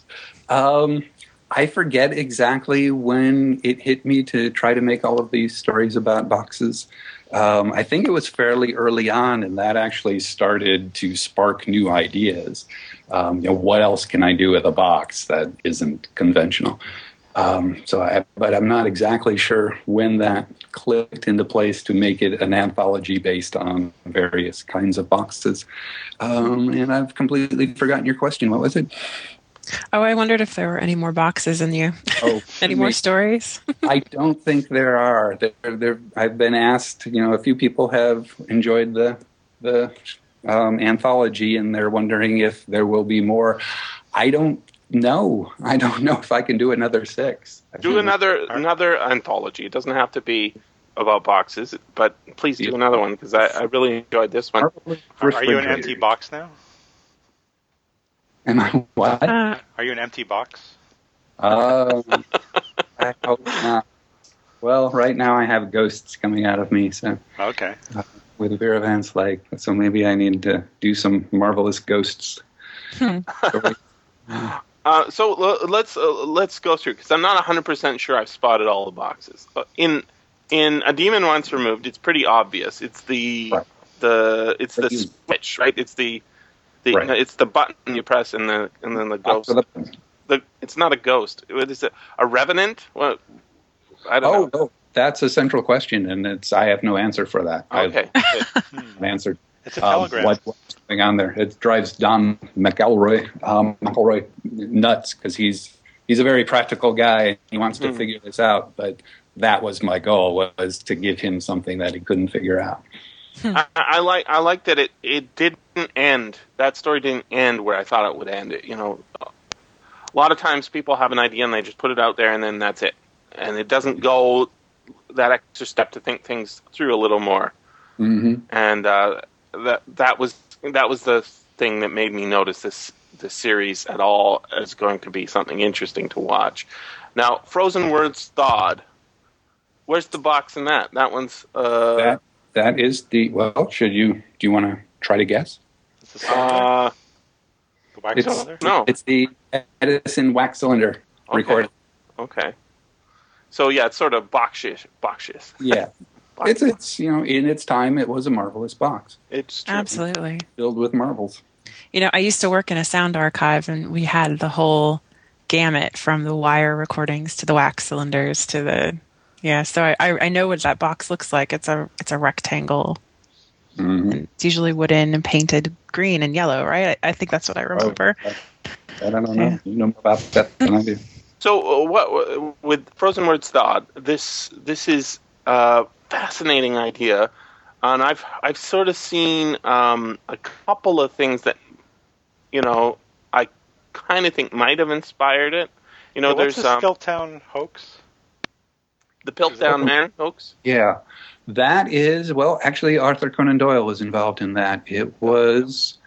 um, I forget exactly when it hit me to try to make all of these stories about boxes. Um, I think it was fairly early on, and that actually started to spark new ideas. Um, you know, what else can I do with a box that isn't conventional? Um, so, I, but I'm not exactly sure when that clicked into place to make it an anthology based on various kinds of boxes. Um, and I've completely forgotten your question. What was it? Oh, I wondered if there were any more boxes in you. Oh, [LAUGHS] any more stories? [LAUGHS] I don't think there are. There, there, I've been asked. You know, a few people have enjoyed the the um, anthology, and they're wondering if there will be more. I don't know. I don't know if I can do another six. Do another another anthology. It doesn't have to be about boxes, but please do another one because I, I really enjoyed this one. Are, are you an empty box now? Am I what? Uh, Are you an empty box? Um, [LAUGHS] I hope not. Well, right now I have ghosts coming out of me, so Okay. uh, with Vera Van Slyke. So maybe I need to do some marvelous ghosts. [LAUGHS] Uh, so l- let's uh, let's go through because I'm not 100 percent sure I've spotted all the boxes. Uh, in in a demon once removed, it's pretty obvious. It's the Right. the it's the you- switch, right? It's the the Right. it's the button you press and the and then the ghost. The- The, it's not a ghost. What is it? A revenant? What? I don't oh, know. no, that's a central question, and it's I have no answer for that. Okay. I've [LAUGHS] answered. It's a um, telegram. what, what's going on there? It drives Don McElroy um, McElroy nuts because he's he's a very practical guy. He wants to Hmm. figure this out, but that was my goal was to give him something that he couldn't figure out. [LAUGHS] I, I like I like that it it didn't end. That story didn't end where I thought it would end. It you know, a lot of times people have an idea and they just put it out there and then that's it, and it doesn't go that extra step to think things through a little more. hmm And uh, that that was that was the thing that made me notice this this series at all as going to be something interesting to watch. Now, Frozen Words Thawed. Where's the box in that? That one's uh, That that is the well. Should you do you want to try to guess? It's a uh, the wax It's, cylinder? No. it's the Edison wax cylinder Okay. recording. Okay. So yeah, it's sort of boxish. Boxish. Yeah, [LAUGHS] it's it's you know in its time it was a marvelous box It's true. Absolutely. filled with marbles. You know, I used to work in a sound archive, and we had the whole gamut from the wire recordings to the wax cylinders to the yeah. So I, I I know what that box looks like. It's a it's a rectangle. Mhm. And it's usually wooden and painted green and yellow, right? I, I think that's what I remember. I don't know. Yeah. You know more about that than I do. So, uh, what with Frozen Words Thawed? This this is a fascinating idea, and I've I've sort of seen um, a couple of things that you know I kind of think might have inspired it. You know, Yeah, what's there's the um, Skilltown hoax? The Piltdown Man hoax. Yeah, that is well. Actually, Arthur Conan Doyle was involved in that. It was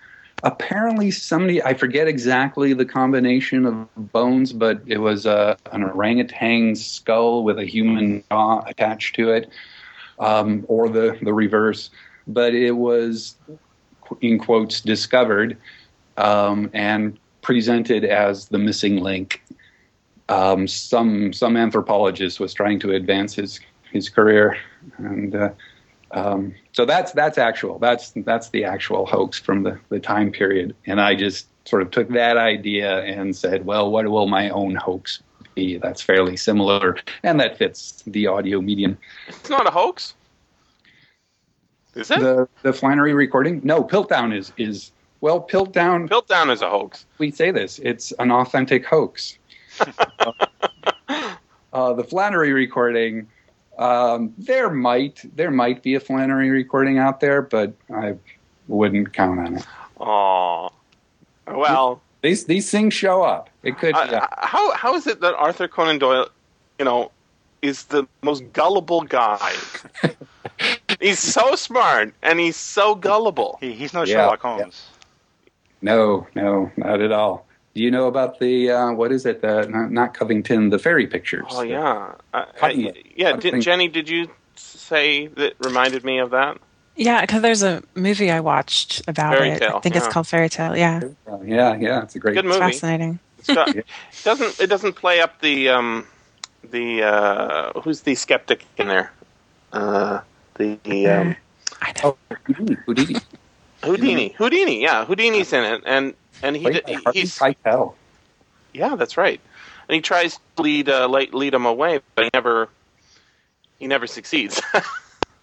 apparently somebody I forget exactly the combination of bones, but it was uh, an orangutan skull with a human jaw attached to it, um, or the the reverse. But it was in quotes discovered um, and presented as the missing link. Um, some some anthropologist was trying to advance his his career, and uh, um, so that's that's actual. That's that's the actual hoax from the the time period. And I just sort of took that idea and said, well, what will my own hoax be? That's fairly similar, and that fits the audio medium. It's not a hoax. Is it? The the Flannery recording? No, Piltdown is is well, Piltdown. Piltdown is a hoax. We say this. It's an authentic hoax. [LAUGHS] uh, the Flannery recording. Um, there might there might be a Flannery recording out there, but I wouldn't count on it. Oh, well. These these things show up. It could. Uh, yeah. How how is it that Arthur Conan Doyle, you know, is the most gullible guy? [LAUGHS] he's so smart and he's so gullible. He, he's no Yeah, Sherlock yeah. Holmes. No, no, not at all. Do you know about the uh, what is it? The not, not Covington, the fairy pictures. Oh yeah, uh, Cutting uh, yeah. Did. Jenny, did you say that reminded me of that? Yeah, because there's a movie I watched about Fairy it. Tale, I think yeah. it's called Fairy Tale. Yeah, Uh, yeah, yeah. It's a great Good movie. fascinating. It's got, [LAUGHS] it doesn't it doesn't play up the um the uh who's the skeptic in there? Uh the, the um I know. Oh, Houdini. Houdini. Houdini. Houdini, yeah, Houdini's in it and and he, Played by he Harvey he's Keitel. yeah, that's right. And he tries to lead uh, lead, lead him away, but he never he never succeeds. [LAUGHS]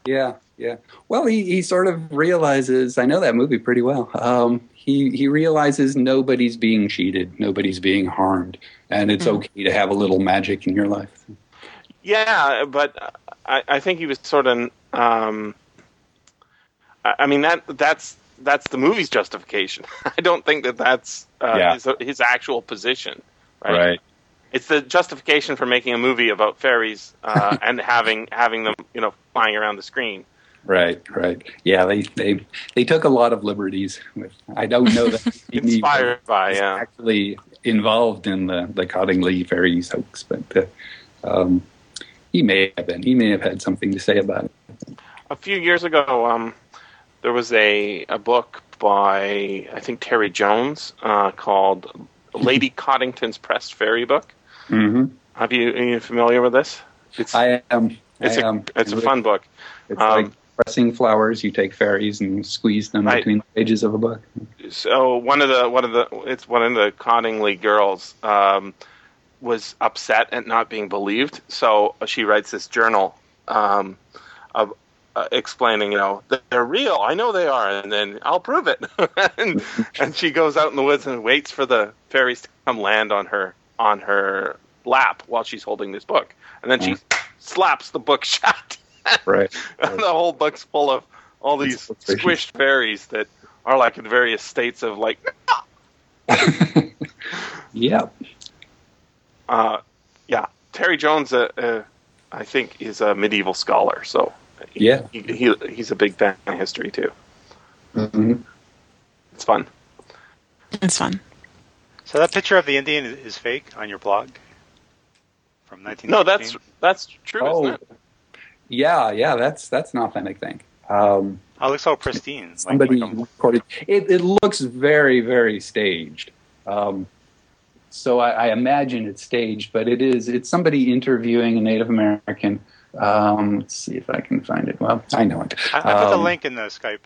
Yeah, yeah. Well, he, he sort of realizes. I know that movie pretty well. Um, he he realizes nobody's being cheated, nobody's being harmed, and it's okay to have a little magic in your life. Yeah, but I, I think he was sort of. Um, I, I mean that that's that's the movie's justification. [LAUGHS] I don't think that that's uh, Yeah. his, his actual position. Right? It's the justification for making a movie about fairies uh, [LAUGHS] and having having them, you know, flying around the screen. Right, right. Yeah, they they they took a lot of liberties with. I don't know that [LAUGHS] he Inspired by, was yeah. actually involved in the the Cottingley fairies hoax, but uh, um, he may have been. He may have had something to say about it. A few years ago, um, there was a a book by I think Terry Jones uh, called [LAUGHS] Lady Cottington's Press Fairy Book. Mm-hmm. Have you are you familiar with this? It's I am. it's I a am. it's a fun book. It's um, like pressing flowers. You take fairies and squeeze them between the pages of a book. so one of the one of the it's one of the Cottingley girls um, was upset at not being believed, so she writes this journal um, of uh, explaining, you know, they're real. I know they are, and then I'll prove it. [LAUGHS] and, and she goes out in the woods and waits for the fairies to come land on her on her lap while she's holding this book, and then she slaps the book [LAUGHS] shut. Right. [LAUGHS] and the whole book's full of all these squished fairies that are like in various states of like Yep. uh, yeah terry jones uh, uh, i think is a medieval scholar so he- Yeah. he, he, he's a big fan of history too Mm-hmm. it's fun It's fun. So that picture of the Indian is, is fake on your blog from 19. no that's that's true Oh, isn't it yeah, yeah. That's that's an authentic thing. Um, Oh, it looks so pristine. Somebody like a- recorded. It, it looks very, very staged. Um, so I, I imagine it's staged, but it is. It's somebody interviewing a Native American. Um, let's see if I can find it. Well, I know it. I, I put the Um, link in the Skype.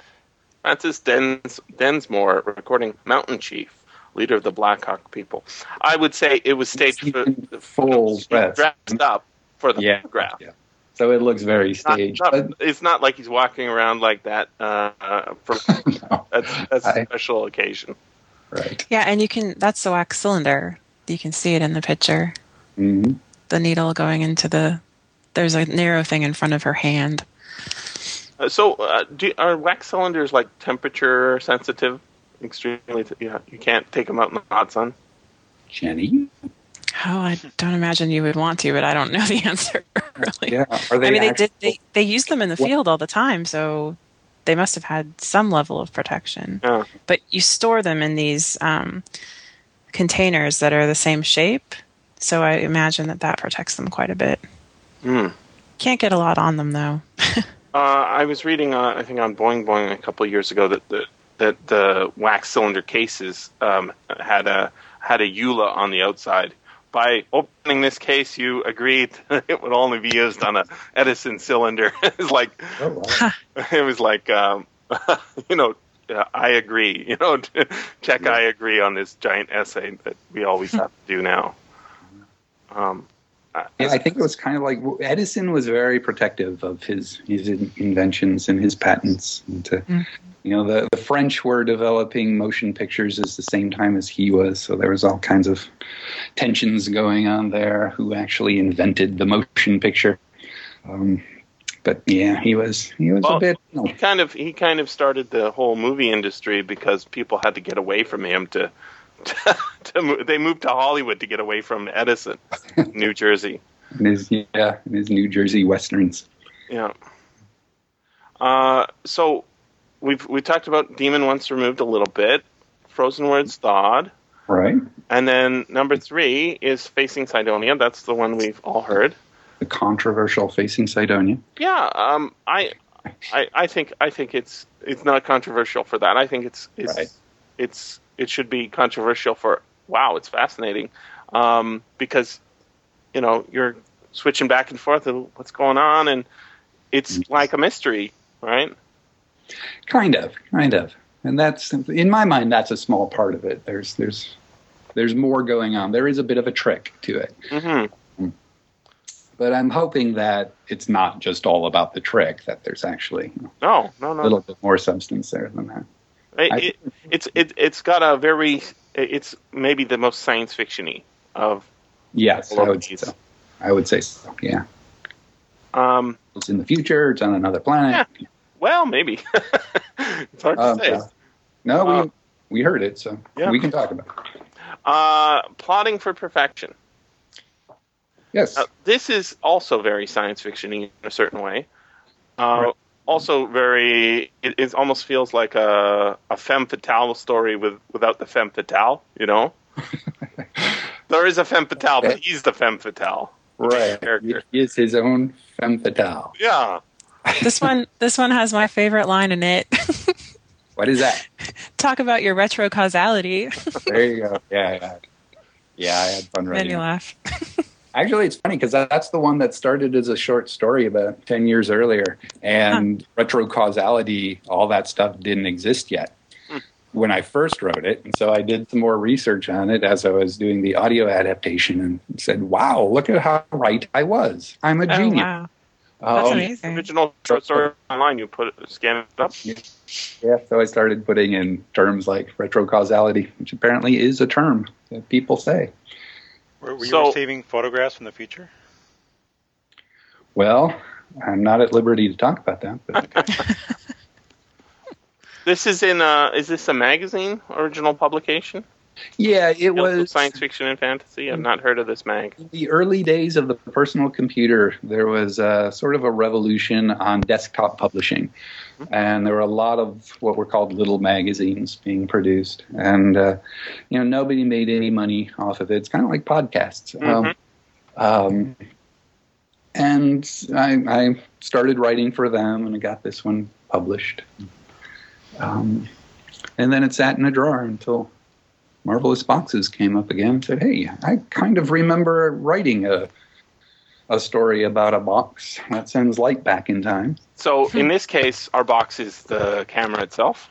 francis Dens, densmore recording mountain chief leader of the blackhawk people i would say it was staged for full she's dress. dressed up for the Yeah, photograph yeah. So it looks very staged. not- but it's not like he's walking around like that uh, for [LAUGHS] no, that's, that's a I- special occasion. right. Yeah, and you can. That's the wax cylinder. You can see it in the picture. hmm The needle going into the. There's a narrow thing in front of her hand. Uh, so, uh, do, are wax cylinders like temperature sensitive? Extremely, t- yeah, you can't take them out in the hot sun. Jenny? Oh, I don't imagine you would want to, but I don't know the [LAUGHS] answer. really. Yeah. Are they I mean, they did. They they use them in the field all the time, so they must have had some level of protection. Yeah. But you store them in these um, containers that are the same shape, so I imagine that that protects them quite a bit. Hmm. Can't get a lot on them though. [LAUGHS] Uh, I was reading, uh, I think, on Boing Boing a couple of years ago that the that the wax cylinder cases um, had a had a EULA on the outside. By opening this case, you agreed [LAUGHS] that it would only be used on a Edison cylinder. [LAUGHS] it's like Oh, wow. it was like um, you know uh, I agree. You know, check I agree on this giant essay that we always have to do now. Um, Yeah, I think it was kind of like Edison was very protective of his his inventions and his patents. And to, Mm. You know, the, the French were developing motion pictures at the same time as he was, so there was all kinds of tensions going on there. Who actually invented the motion picture? Um, but yeah, he was he was Well, a bit. he kind of he kind of started the whole movie industry because people had to get away from him to, [LAUGHS] to, to mo- they moved to Hollywood to get away from Edison, [LAUGHS] New Jersey. in his yeah in his New Jersey westerns. Yeah. Uh, so we've we talked about Demon Once Removed a little bit, Frozen Words Thawed, Right, and then number three is Facing Cydonia. That's the one we've all heard. the controversial facing Cydonia. Yeah, um, I, I, I think I think it's it's not controversial for that. I think it's it's Right. it's it should be controversial for wow, it's fascinating, um, because you know you're switching back and forth of what's going on, and it's like a mystery, right? Kind of, kind of, and that's in my mind. That's a small part of it. There's there's there's more going on. There is a bit of a trick to it, hmm but I'm hoping that it's not just all about the trick. That there's actually No, no, no, a little bit more substance there than that. It, I- it, it's it, it's got a very it's maybe the most science fictiony of Yes, I all of would say so. I would say so. Yeah, Um, it's in the future. It's on another planet. well, maybe [LAUGHS] it's hard to Um, say. yeah. No, Uh, we we heard it, so yeah. we can talk about it. Uh, plotting for perfection. Yes, Uh, this is also very science fiction in a certain way. Uh, Right. Also, very. It, it almost feels like a a femme fatale story with without the femme fatale. You know, [LAUGHS] there is a femme fatale, but he's the femme fatale. right. [LAUGHS] character. He is his own femme fatale. Yeah. this one, this one has my favorite line in it. [LAUGHS] What is that? Talk about your retro causality. There you go. Yeah, yeah. Yeah, I had fun then writing. you it. laugh. Actually, it's funny because that's the one that started as a short story about 10 years earlier. And retro causality, all that stuff didn't exist yet when I first wrote it. And so I did some more research on it as I was doing the audio adaptation and said, wow, look at how right I was. I'm a Oh genius. wow, that's Um, amazing. Original short story online. You put it, scan it up. Yeah, so I started putting in terms like retro causality, which apparently is a term that people say. Were, were you So- receiving photographs from the future? Well, I'm not at liberty to talk about that, but [LAUGHS] [LAUGHS] This is in. Uh, is this a magazine original publication? Yeah, it was science fiction and fantasy. I've not heard of this mag. the early days of the personal computer. There was a, sort of a revolution on desktop publishing, and there were a lot of what were called little magazines being produced, and uh, you know nobody made any money off of it. It's kind of like podcasts. Um, um, and I, I started writing for them, and I got this one published. Um, and then it sat in a drawer until Marvelous Boxes came up again and said, Hey, I kind of remember writing a, a story about a box that sends light back in time. So in this case, our box is the camera itself.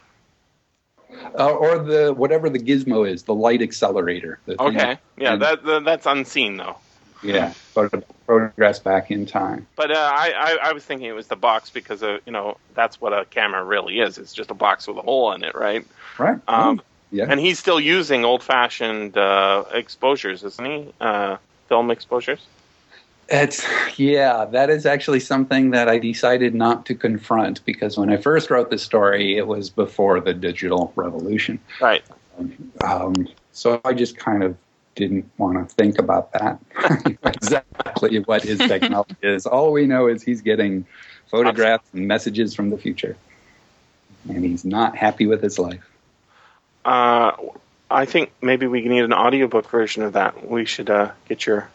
Uh, or the whatever the gizmo is, the light accelerator. the Okay, yeah, and- that, that that's unseen though. yeah, photo- photographs back in time. But uh, I, I I was thinking it was the box because uh, you know that's what a camera really is. It's just a box with a hole in it, right? Right? Um, yeah. And he's still using old-fashioned uh, exposures, isn't he? Uh, film exposures? It's yeah, that is actually something that I decided not to confront because when I first wrote the story, it was before the digital revolution. Right. Um, so I just kind of didn't want to think about that. [LAUGHS] exactly what his technology [LAUGHS] is. All we know is he's getting photographs and messages from the future, and he's not happy with his life. Uh, I think maybe we need an audiobook version of that. We should uh, get your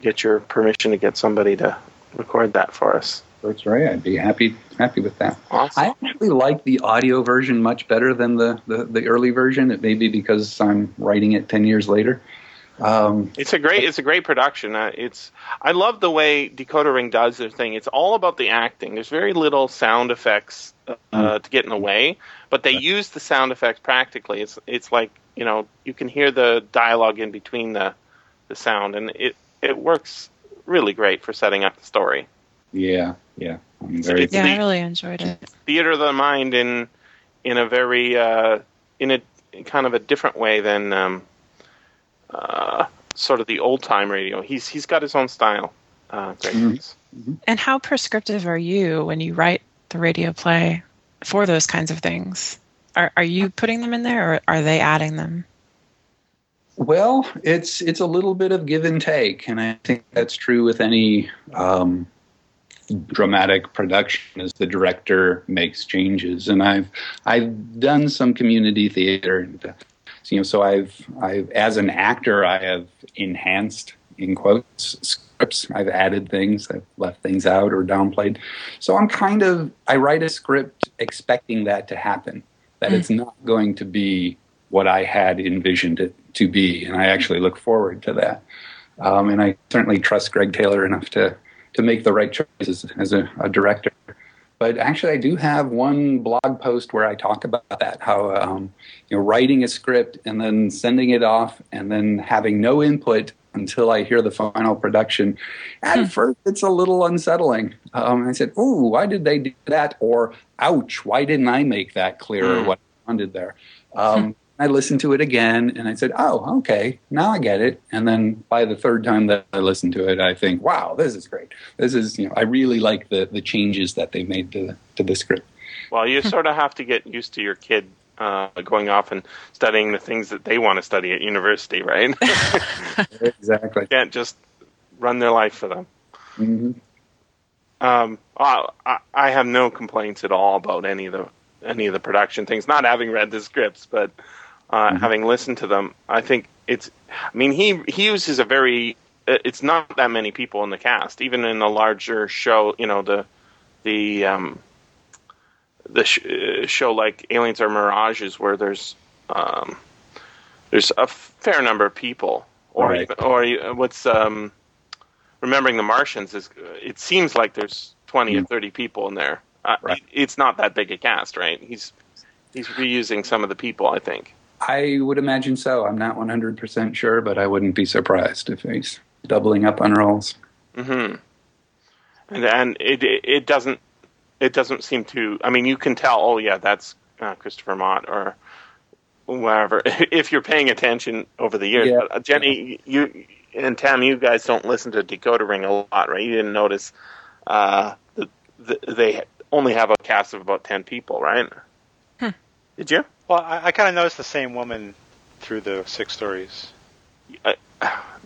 get your permission to get somebody to record that for us. That's right. I'd be happy happy with that. Awesome. I actually like the audio version much better than the, the, the early version. It may be because I'm writing it ten years later. Um, it's a great it's a great production. Uh, it's I love the way Decoder Ring does their thing. It's all about the acting. There's very little sound effects uh, mm. to get in the way, but they use the sound effects practically. It's it's like you know you can hear the dialogue in between the the sound, and it it works really great for setting up the story. Yeah, yeah. Very yeah, I really enjoyed it. Theater of the mind in in a very uh, in a kind of a different way than um, uh, sort of the old time radio. He's he's got his own style. Uh, mm-hmm. mm-hmm. And how prescriptive are you when you write the radio play for those kinds of things? Are are you putting them in there, or are they adding them? Well, it's it's a little bit of give and take, and I think that's true with any um, dramatic production as the director makes changes. And I've I've done some community theater, and, you know, so I've I've as an actor I have enhanced in quotes scripts. I've added things, I've left things out or downplayed. So I'm kind of I write a script expecting that to happen. That mm. it's not going to be what I had envisioned it to be, and I actually look forward to that. Um, and I certainly trust Gregg Taylor enough to to make the right choices as a, a, director. But actually, I do have one blog post where I talk about that how um, you know writing a script and then sending it off and then having no input until I hear the final production. At hmm. first, it's a little unsettling. Um, I said, "Ooh, why did they do that?" Or "Ouch, why didn't I make that clear?" Hmm. What I wanted there. Um, I listened to it again and I said, oh, okay, now I get it. And then by the third time that I listened to it, I think, wow, this is great. This is, you know, I really like the, the changes that they made to the, to the script. Well, you sort of have to get used to your kid uh, going off and studying the things that they want to study at university, right? [LAUGHS] [LAUGHS] exactly. You can't just run their life for them. Mm-hmm. Um, I, I have no complaints at all about any of the any of the production things. Not having read the scripts, but uh, mm-hmm. having listened to them, I think it's. I mean, he he uses a very. It's not that many people in the cast, even in a larger show. You know the the um, the sh- uh, show like Aliens or Mirages, where there's um, there's a fair number of people, or right. or what's um, remembering the Martians is. It seems like there's 20 mm-hmm. or thirty people in there. Uh, right. It's not that big a cast, right? He's he's reusing some of the people, I think. I would imagine so. I'm not 100% sure, but I wouldn't be surprised if he's doubling up on roles. Mm-hmm. And and it it doesn't it doesn't seem to. I mean, you can tell. Oh yeah, that's uh, Christopher Mott or whatever. [LAUGHS] if you're paying attention over the years, yeah. but uh, Jenny, you and Tam, you guys don't listen to Decoder Ring a lot, right? You didn't notice uh, the, the, they only have a cast of about ten people, right? Did you? Well, I, I kind of noticed the same woman through the six stories. I,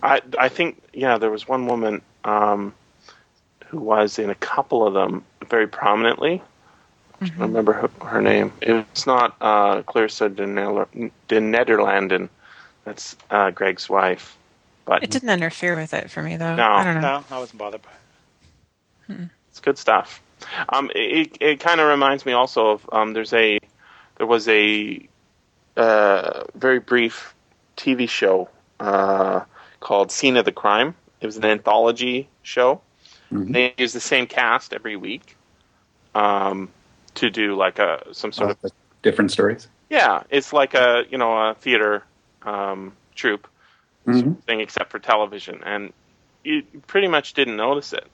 I, I think yeah, there was one woman um, who was in a couple of them very prominently. Mm-hmm. I remember her, her, name. It's not uh, Clarissa Der, Nederlanden. That's uh, Gregg's wife. But it didn't interfere with it for me, though. No, I don't know. No, I wasn't bothered by it. Hmm. It's good stuff. Um, it it kind of reminds me also of um, there's a there was a uh, very brief TV show uh, called Scene of the Crime. It was an anthology show. Mm-hmm. They use the same cast every week um, to do like a some sort of different stories. Yeah, it's like a you know a theater um, troupe mm-hmm. thing, except for television, and you pretty much didn't notice it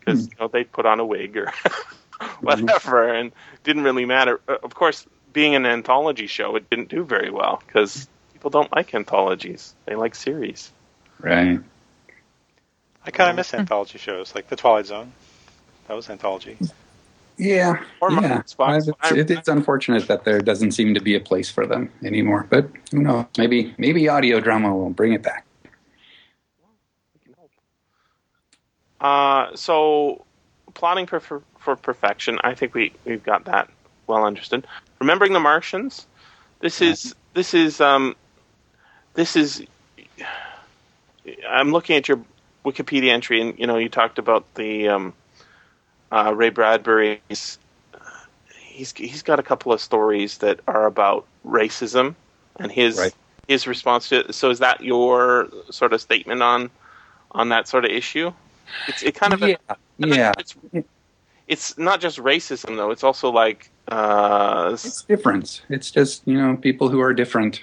because mm. you know, they put on a wig or [LAUGHS] whatever, mm-hmm. and didn't really matter. Uh, of course, being an anthology show, it didn't do very well because people don't like anthologies; they like series. Right. I kind of miss anthology shows like The Twilight Zone. That was anthology. Yeah, Or yeah. Marvelous It's- it- it's unfortunate that there doesn't seem to be a place for them anymore. But who knows? Maybe maybe audio drama will bring it back. Uh, so, plotting for, for, for perfection. I think we we've got that well understood. Remembering the Martians. This is this is um, this is. I'm looking at your Wikipedia entry, and you know you talked about the um, uh, Ray Bradbury's. He's he's got a couple of stories that are about racism and his Right. his response to it. So is that your sort of statement on on that sort of issue? It's it kind of yeah, yeah. it's it's not just racism though. It's also like uh, It's different. It's just you know people who are different.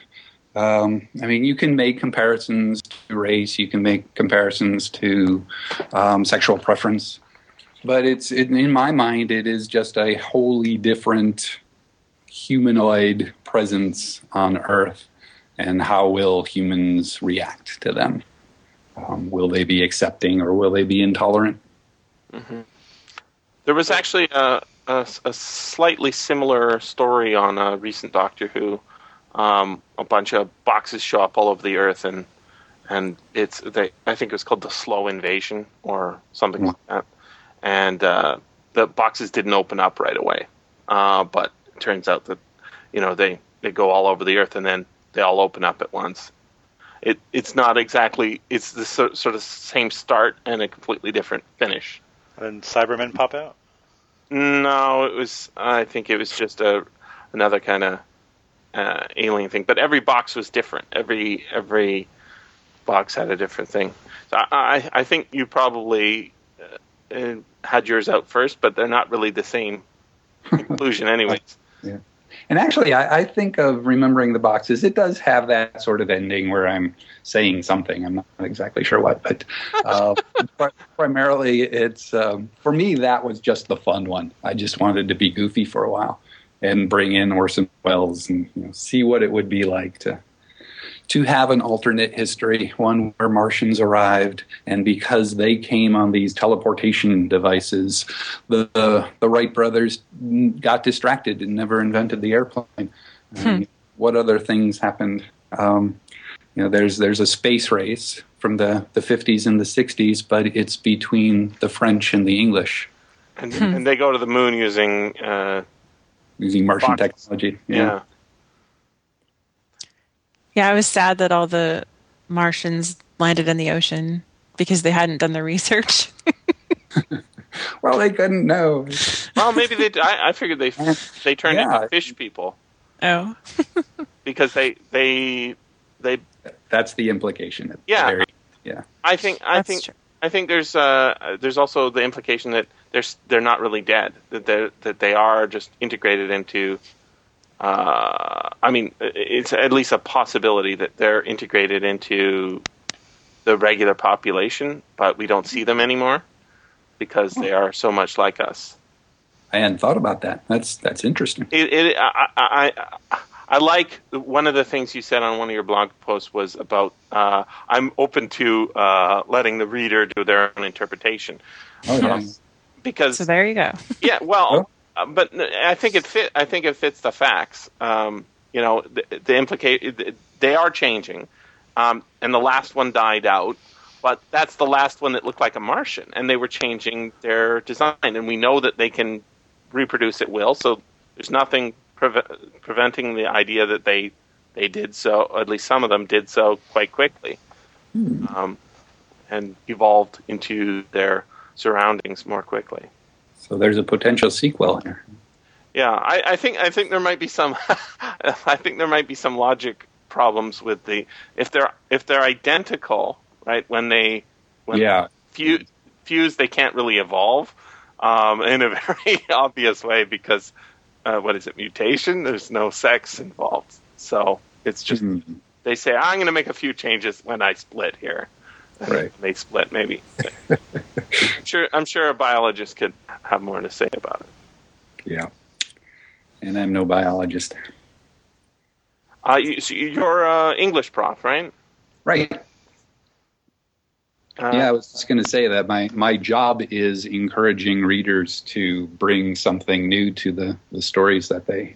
Um, I mean, you can make comparisons to race. You can make comparisons to um, sexual preference, but it's it, in my mind, it is just a wholly different humanoid presence on Earth, and how will humans react to them? Um, will they be accepting or will they be intolerant? There was actually a, a, a slightly similar story on a recent Doctor Who. Um, a bunch of boxes show up all over the Earth, and and it's they. I think it was called the Slow Invasion or something like that. And uh, the boxes didn't open up right away, uh, but it turns out that you know they they go all over the Earth, and then they all open up at once. It it's not exactly it's the so, sort of same start and a completely different finish. And Cybermen pop out. No, it was. I think it was just a another kind of uh, alien thing. But every box was different. Every every box had a different thing. So I I, I think you probably uh, uh, had yours out first, but they're not really the same [LAUGHS] conclusion, anyways. And actually, I, I think of remembering the boxes. It does have that sort of ending where I'm saying something. I'm not exactly sure what, but uh, [LAUGHS] pri- primarily, it's um, for me that was just the fun one. I just wanted to be goofy for a while and bring in Orson Welles and you know, see what it would be like to to have an alternate history, one where Martians arrived, and because they came on these teleportation devices, the the, the Wright brothers got distracted and never invented the airplane. Um, what other things happened? Um, you know, there's there's a space race from the the 50s and the 60s, but it's between the French and the English And, and they go to the moon using uh, using Martian Boxes. technology. yeah. Yeah, I was sad that all the Martians landed in the ocean because they hadn't done the research. [LAUGHS] Well, they couldn't know. Well, maybe they. I, I figured they they turned Yeah. into fish people oh. [LAUGHS] because they they they That's the implication. Yeah. very- yeah. I think I That's think true. I think there's uh there's also the implication that they're they're not really dead that they that they are just integrated into. Uh, I mean, it's at least a possibility that they're integrated into the regular population, but we don't see them anymore because they are so much like us. I hadn't thought about that. That's that's interesting. It, it, I, I, I, I like one of the things you said on one of your blog posts was about uh, I'm open to uh, letting the reader do their own interpretation Oh, yeah. because So there you go. yeah, well, uh, but I think it fit. I think it fits the facts. Um, you know, the, the implicate they are changing, um, and the last one died out. But that's the last one that looked like a Martian, and they were changing their design, and we know that they can reproduce at will. So there's nothing preve- preventing the idea that they they did so. At least some of them did so quite quickly, um, and evolved into their surroundings more quickly. So there's a potential sequel in here. Yeah, I, I think I think there might be some [LAUGHS] I think there might be some logic problems with the if they're if they're identical, right? When they when Yeah. fuse, fuse they can't really evolve um, in a [LAUGHS] very obvious way because uh, what is it mutation? There's no sex involved, so it's just Mhm. they say I'm going to make a few changes when I split here. Right. They split maybe. I'm sure I'm sure a biologist could have more to say about it. Yeah. And I'm no biologist. Uh, you, so you're uh, English prof, right? Right. Uh, yeah, I was just going to say that my, my job is encouraging readers to bring something new to the, the stories that they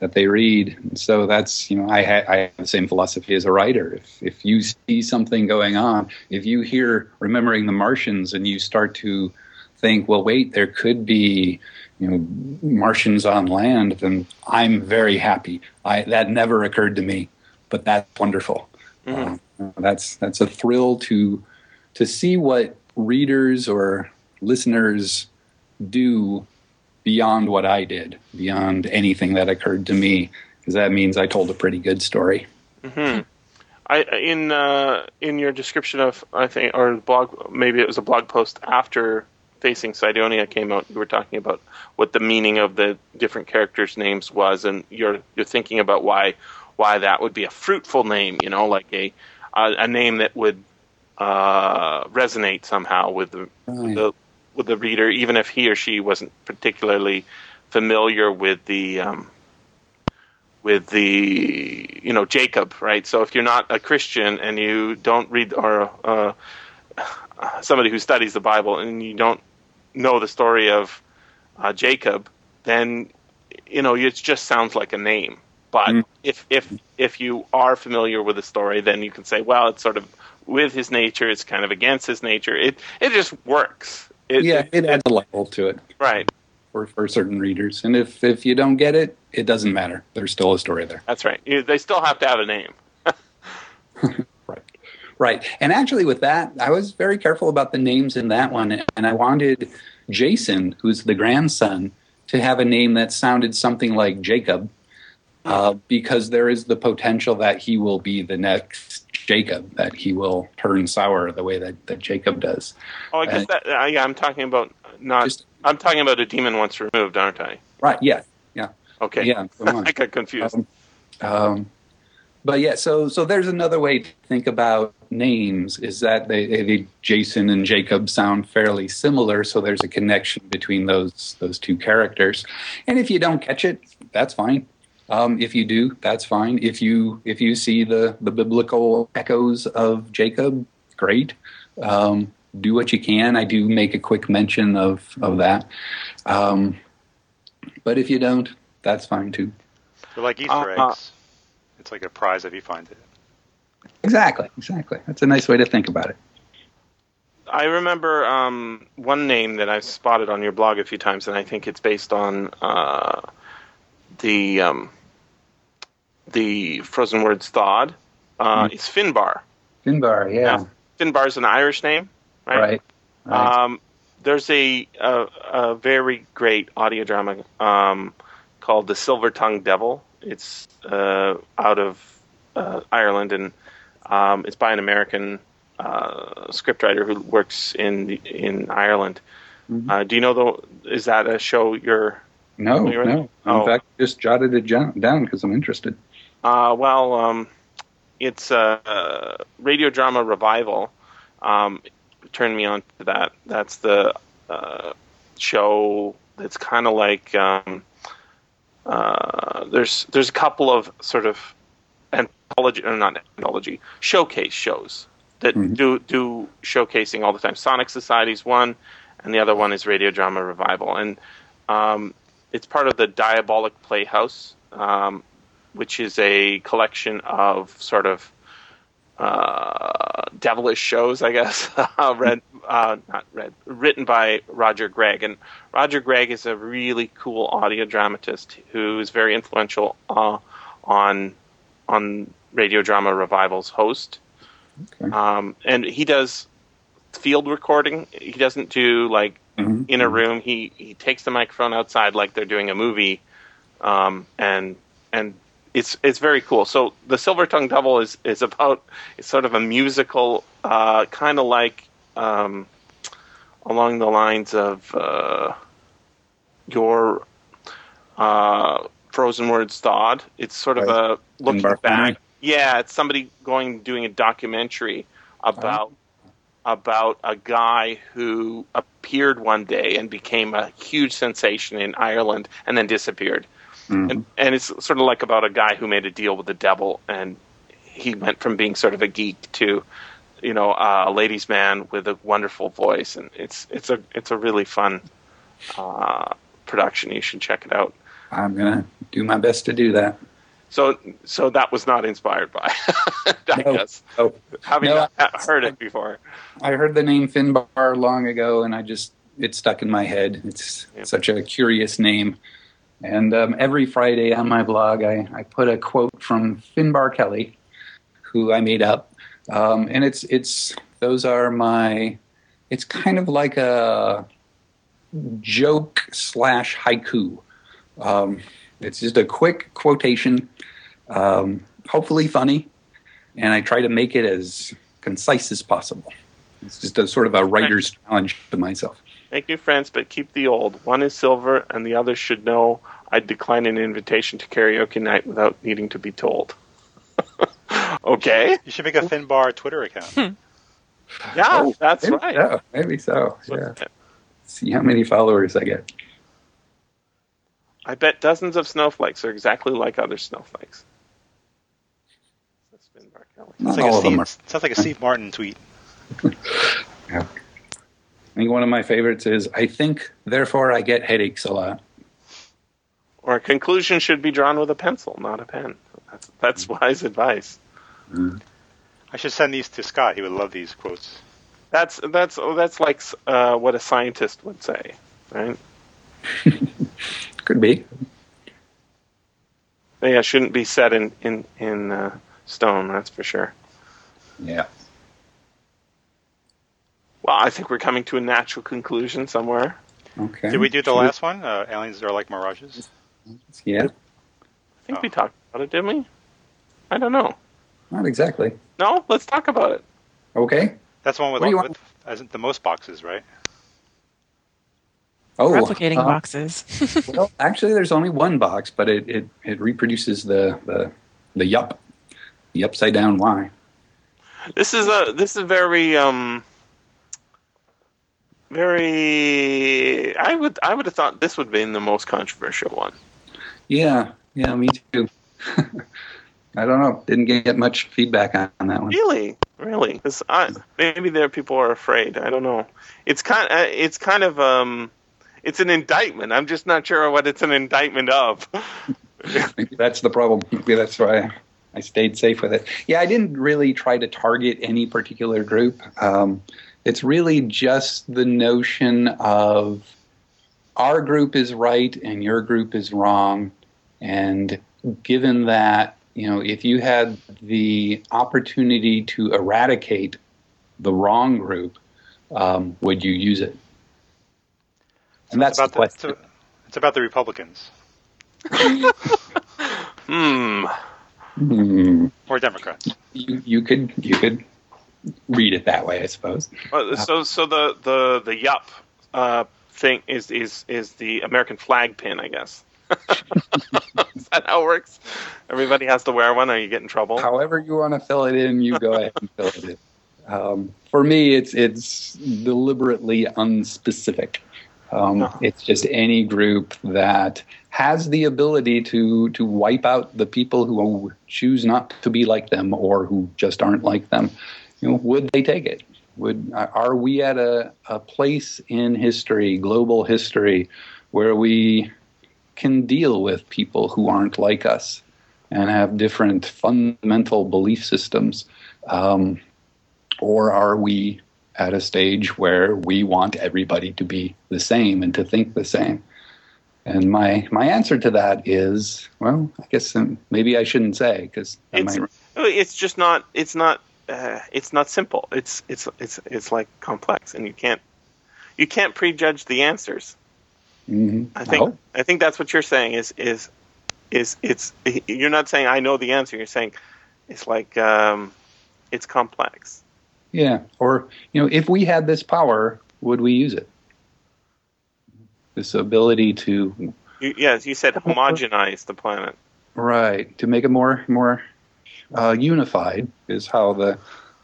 that they read. And so that's you know I, ha- I have the same philosophy as a writer. If if you see something going on, if you hear remembering the Martians and you start to think, well, wait, there could be you know Martians on land, then I'm very happy. I that never occurred to me, but that's wonderful. Mhm. Uh, that's that's a thrill to to see what readers or listeners do beyond what I did, beyond anything that occurred to me, because that means I told a pretty good story. hmm I in uh, in your description of I think or blog maybe it was a blog post after Facing Cydonia came out. You were talking about what the meaning of the different characters' names was, and you're you're thinking about why why that would be a fruitful name. You know, like a a, a name that would uh, resonate somehow with the, with the with the reader, even if he or she wasn't particularly familiar with the um, with the you know Jacob, right? So if you're not a Christian and you don't read or uh, somebody who studies the Bible and you don't know the story of uh, Jacob, then you know it just sounds like a name. But if if if you are familiar with the story, then you can say, well, it's sort of with his nature, it's kind of against his nature. It it just works. It, yeah, it adds a level to it right. for, for certain readers. And if, if you don't get it, it doesn't matter. There's still a story there. That's right. They still have to have a name. [LAUGHS] Right. Right. And actually, with that, I was very careful about the names in that one. And I wanted Jason, who's the grandson, to have a name that sounded something like Jacob, uh, because there is the potential that he will be the next Jacob, that he will turn sour the way that, that Jacob does. Oh, I guess Uh, that. Uh, yeah, I'm talking about not. I'm talking about a demon once removed, aren't I? Right. Yeah. Yeah. Okay. Yeah. [LAUGHS] I got confused. Um, um, but yeah, so so there's another way to think about names is that they, they Jason and Jacob sound fairly similar, so there's a connection between those those two characters. And if you don't catch it, that's fine. Um, if you do, that's fine. If you if you see the the biblical echoes of Jacob, great. Um, do what you can. I do make a quick mention of of that. Um, but if you don't, that's fine too. They're like Easter Uh, uh, eggs. It's like a prize if you find it. Exactly, exactly. That's a nice way to think about it. I remember um, one name that I've spotted on your blog a few times, and I think it's based on uh, the um, the Frozen Words Thawed. Uh, It's Finbar. Finbar, yeah. Finbar's an Irish name, right? Right. right. Um, there's a, a a very great audio drama um, called The Silver Tongue Devil. It's uh, out of uh, Ireland and um, it's by an American uh, scriptwriter who works in in Ireland. Uh, do you know the? Is that a show you're? No, no. In Oh. fact, just jotted it down because I'm interested. Uh, well, um, it's a, a radio drama revival. Um, turned me on to that. That's the uh, show that's kind of like um, uh, there's there's a couple of sort of anthology or not anthology showcase shows that do do showcasing all the time. Sonic Society's one, and the other one is Radio Drama Revival, and um, it's part of the Diabolic Playhouse, um, which is a collection of sort of uh, devilish shows, I guess. [LAUGHS] uh, read, uh, not read, written by Roger Gregg, and Roger Gregg is a really cool audio dramatist who is very influential uh, on on Radio Drama Revival's host. Um, and he does field recording. He doesn't do like Mhm. in a room. He he takes the microphone outside like they're doing a movie, um, and and it's it's very cool. So the Silver Tongue Devil is is about it's sort of a musical, uh, kind of like um, along the lines of uh, your uh, Frozen Words Thawed. It's sort of a looking back. Yeah, it's somebody going doing a documentary about about a guy who appeared one day and became a huge sensation in Ireland and then disappeared. And, and it's sort of like about a guy who made a deal with the devil and he went from being sort of a geek to you know uh, a ladies' man with a wonderful voice, and it's it's a it's a really fun uh, production. You should check it out. I'm gonna do my best to do that. So so that was not inspired by, [LAUGHS] I No. guess, Oh, having No, not [LAUGHS] heard it before. I heard the name Finbar long ago, and I just it stuck in my head. It's Yeah. such a curious name. And um, every Friday on my blog, I, I put a quote from Finbar Kelly, who I made up, um, and it's it's those are my. It's kind of like a joke slash haiku. Um, it's just a quick quotation, um, hopefully funny, and I try to make it as concise as possible. It's just a sort of a writer's challenge to myself. Make new friends, but keep the old. One is silver, and the other should know I'd decline an invitation to karaoke night without needing to be told. [LAUGHS] okay. You should make a Finbar Twitter account. Yeah, Oh, that's maybe right. So, maybe so. Yeah. See how many followers I get. I bet dozens of snowflakes are exactly like other snowflakes. That's Finbar Kelly. Not Sounds like, all a of them Steve, are. sounds like a Steve Martin tweet. [LAUGHS] I think one of my favorites is I think, therefore I get headaches a lot. Or a conclusion should be drawn with a pencil, not a pen. That's that's wise advice. I should send these to Scott. He would love these quotes. That's that's oh, that's like uh, what a scientist would say, right? [LAUGHS] Could be. Yeah, shouldn't be set in in in uh, stone. That's for sure. Yeah. Well, I think we're coming to a natural conclusion somewhere. Okay. Did we do the Should last one? Uh, aliens are like mirages. Yeah. I think Oh. we talked about it, didn't we? I don't know. Not exactly. No, let's talk about it. Okay. That's one with, What all, with the most boxes, right? Oh, Replicating uh, boxes. [LAUGHS] well, actually, there's only one box, but it, it, it reproduces the, the the yup, the upside down Y. This is a this is very um very. I would I would have thought this would have been the most controversial one. Yeah, yeah, me too. [LAUGHS] I don't know. Didn't get much feedback on, on that one. Really, really, 'Cause I, maybe there people are afraid. I don't know. It's kind. Uh, it's kind of um. It's an indictment. I'm just not sure what it's an indictment of. That's the problem. That's why I stayed safe with it. Yeah, I didn't really try to target any particular group. Um, it's really just the notion of our group is right and your group is wrong. And given that, you know, if you had the opportunity to eradicate the wrong group, um, would you use it? And that's it's the about question. the, it's, it's about the Republicans [LAUGHS] Hmm. Hmm. or Democrats. you, you could you could read it that way, I suppose. Well, so so the the the yup uh, thing is is is the American flag pin, I guess. [LAUGHS] is that how it works? Everybody has to wear one, or you get in trouble. However you want to fill it in, you go ahead and fill it in. Um, for me, it's it's deliberately unspecific. Um, It's just any group that has the ability to to wipe out the people who choose not to be like them or who just aren't like them. You know, would they take it? Would are we at a, a place in history, global history, where we can deal with people who aren't like us and have different fundamental belief systems? Um, or are we at a stage where we want everybody to be the same and to think the same? And my, my answer to that is, well, I guess um, maybe I shouldn't say because It's it's just not it's not uh, it's not simple. It's it's it's it's like complex, and you can't you can't prejudge the answers. hmm I think I think that's what you're saying is is is it's you're not saying I know the answer. You're saying it's like um, it's complex. Yeah. Or, you know, if we had this power, would we use it? This ability to, You, yes, you said homogenize the planet. right, to make it more, more uh, unified is how the,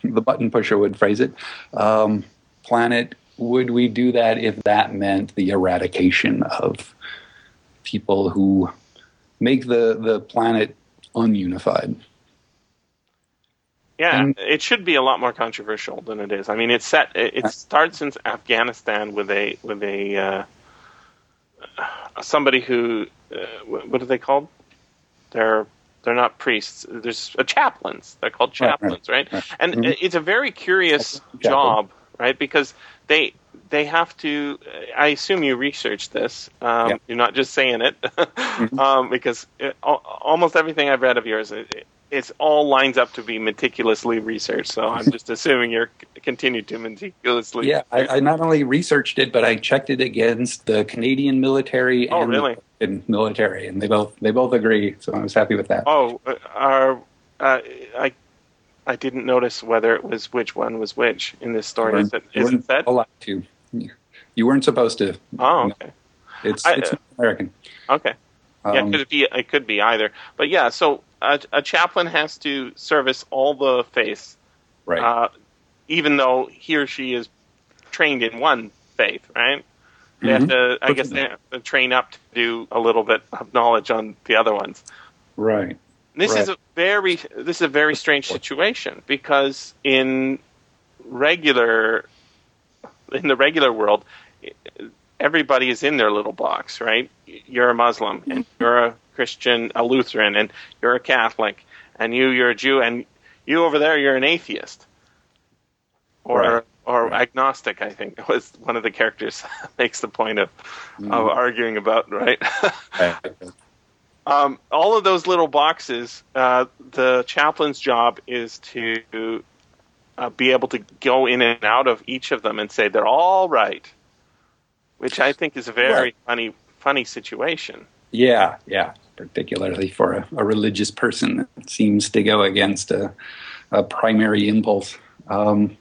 the button pusher would phrase it. Um, planet, would we do that if that meant the eradication of people who make the, the planet ununified? Yeah, And- it should be a lot more controversial than it is. I mean, it's set. It, it starts in Afghanistan with a with a uh, somebody who uh, what are they called? They're they're not priests. There's uh, chaplains. They're called Right, right, chaplains, right? right. And Mhm. it's a very curious job, right? Because they they have to. I assume you researched this. Um, Yeah. Mm-hmm. You're not just saying it, [LAUGHS] um, because it, almost everything I've read of yours, it- it's all lines up to be meticulously researched. So I'm [LAUGHS] just assuming you're c- continue to meticulously. Yeah, I, I not only researched it, but I checked it against the Canadian military Oh, and really? the military, and they both they both agree. So I was happy with that. Oh, uh, are uh, I? I didn't notice whether it was which one was which in this story. Is it, is it said? allowed to. You weren't supposed to. Oh, okay. It's I- it's American. Okay. yeah, Um, could it be? It could be either. But yeah, so a, a chaplain has to service all the faiths, right. uh, even though he or she is trained in one faith, right? They have Mhm. to, I guess, they have to train up to do a little bit of knowledge on the other ones. right. This is a very this is a very strange situation because in regular in the regular world everybody is in their little box, right? You're a Muslim and you're a Christian, a Lutheran and you're a Catholic and you you're a Jew and you over there you're an atheist. Or Right. or Right. agnostic, I think was one of the characters [LAUGHS] makes the point of Mhm. of arguing about, right? Right. [LAUGHS] um, all of those little boxes, uh, the chaplain's job is to uh, be able to go in and out of each of them and say they're all right, which I think is a very Right. funny, funny situation. Yeah, yeah. Particularly for a, a religious person that seems to go against a, a primary impulse. Um,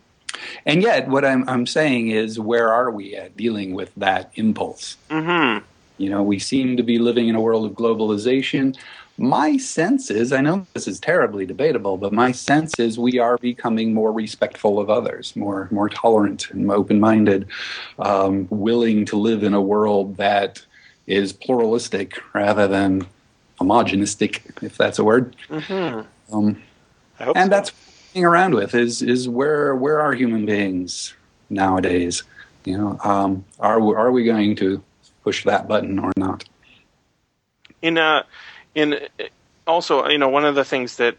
and yet, what I'm, I'm saying is, where are we at dealing with that impulse? Mm-hmm. You know, we seem to be living in a world of globalization. My sense is, I know this is terribly debatable, but my sense is we are becoming more respectful of others, more more tolerant and open-minded, um, willing to live in a world that is pluralistic rather than homogenistic, if that's a word. Mm-hmm. Um, I hope and so. that's thinking around with is is where where are human beings nowadays? You know, um, are we, are we going to push that button or not? in uh in also you know one of the things that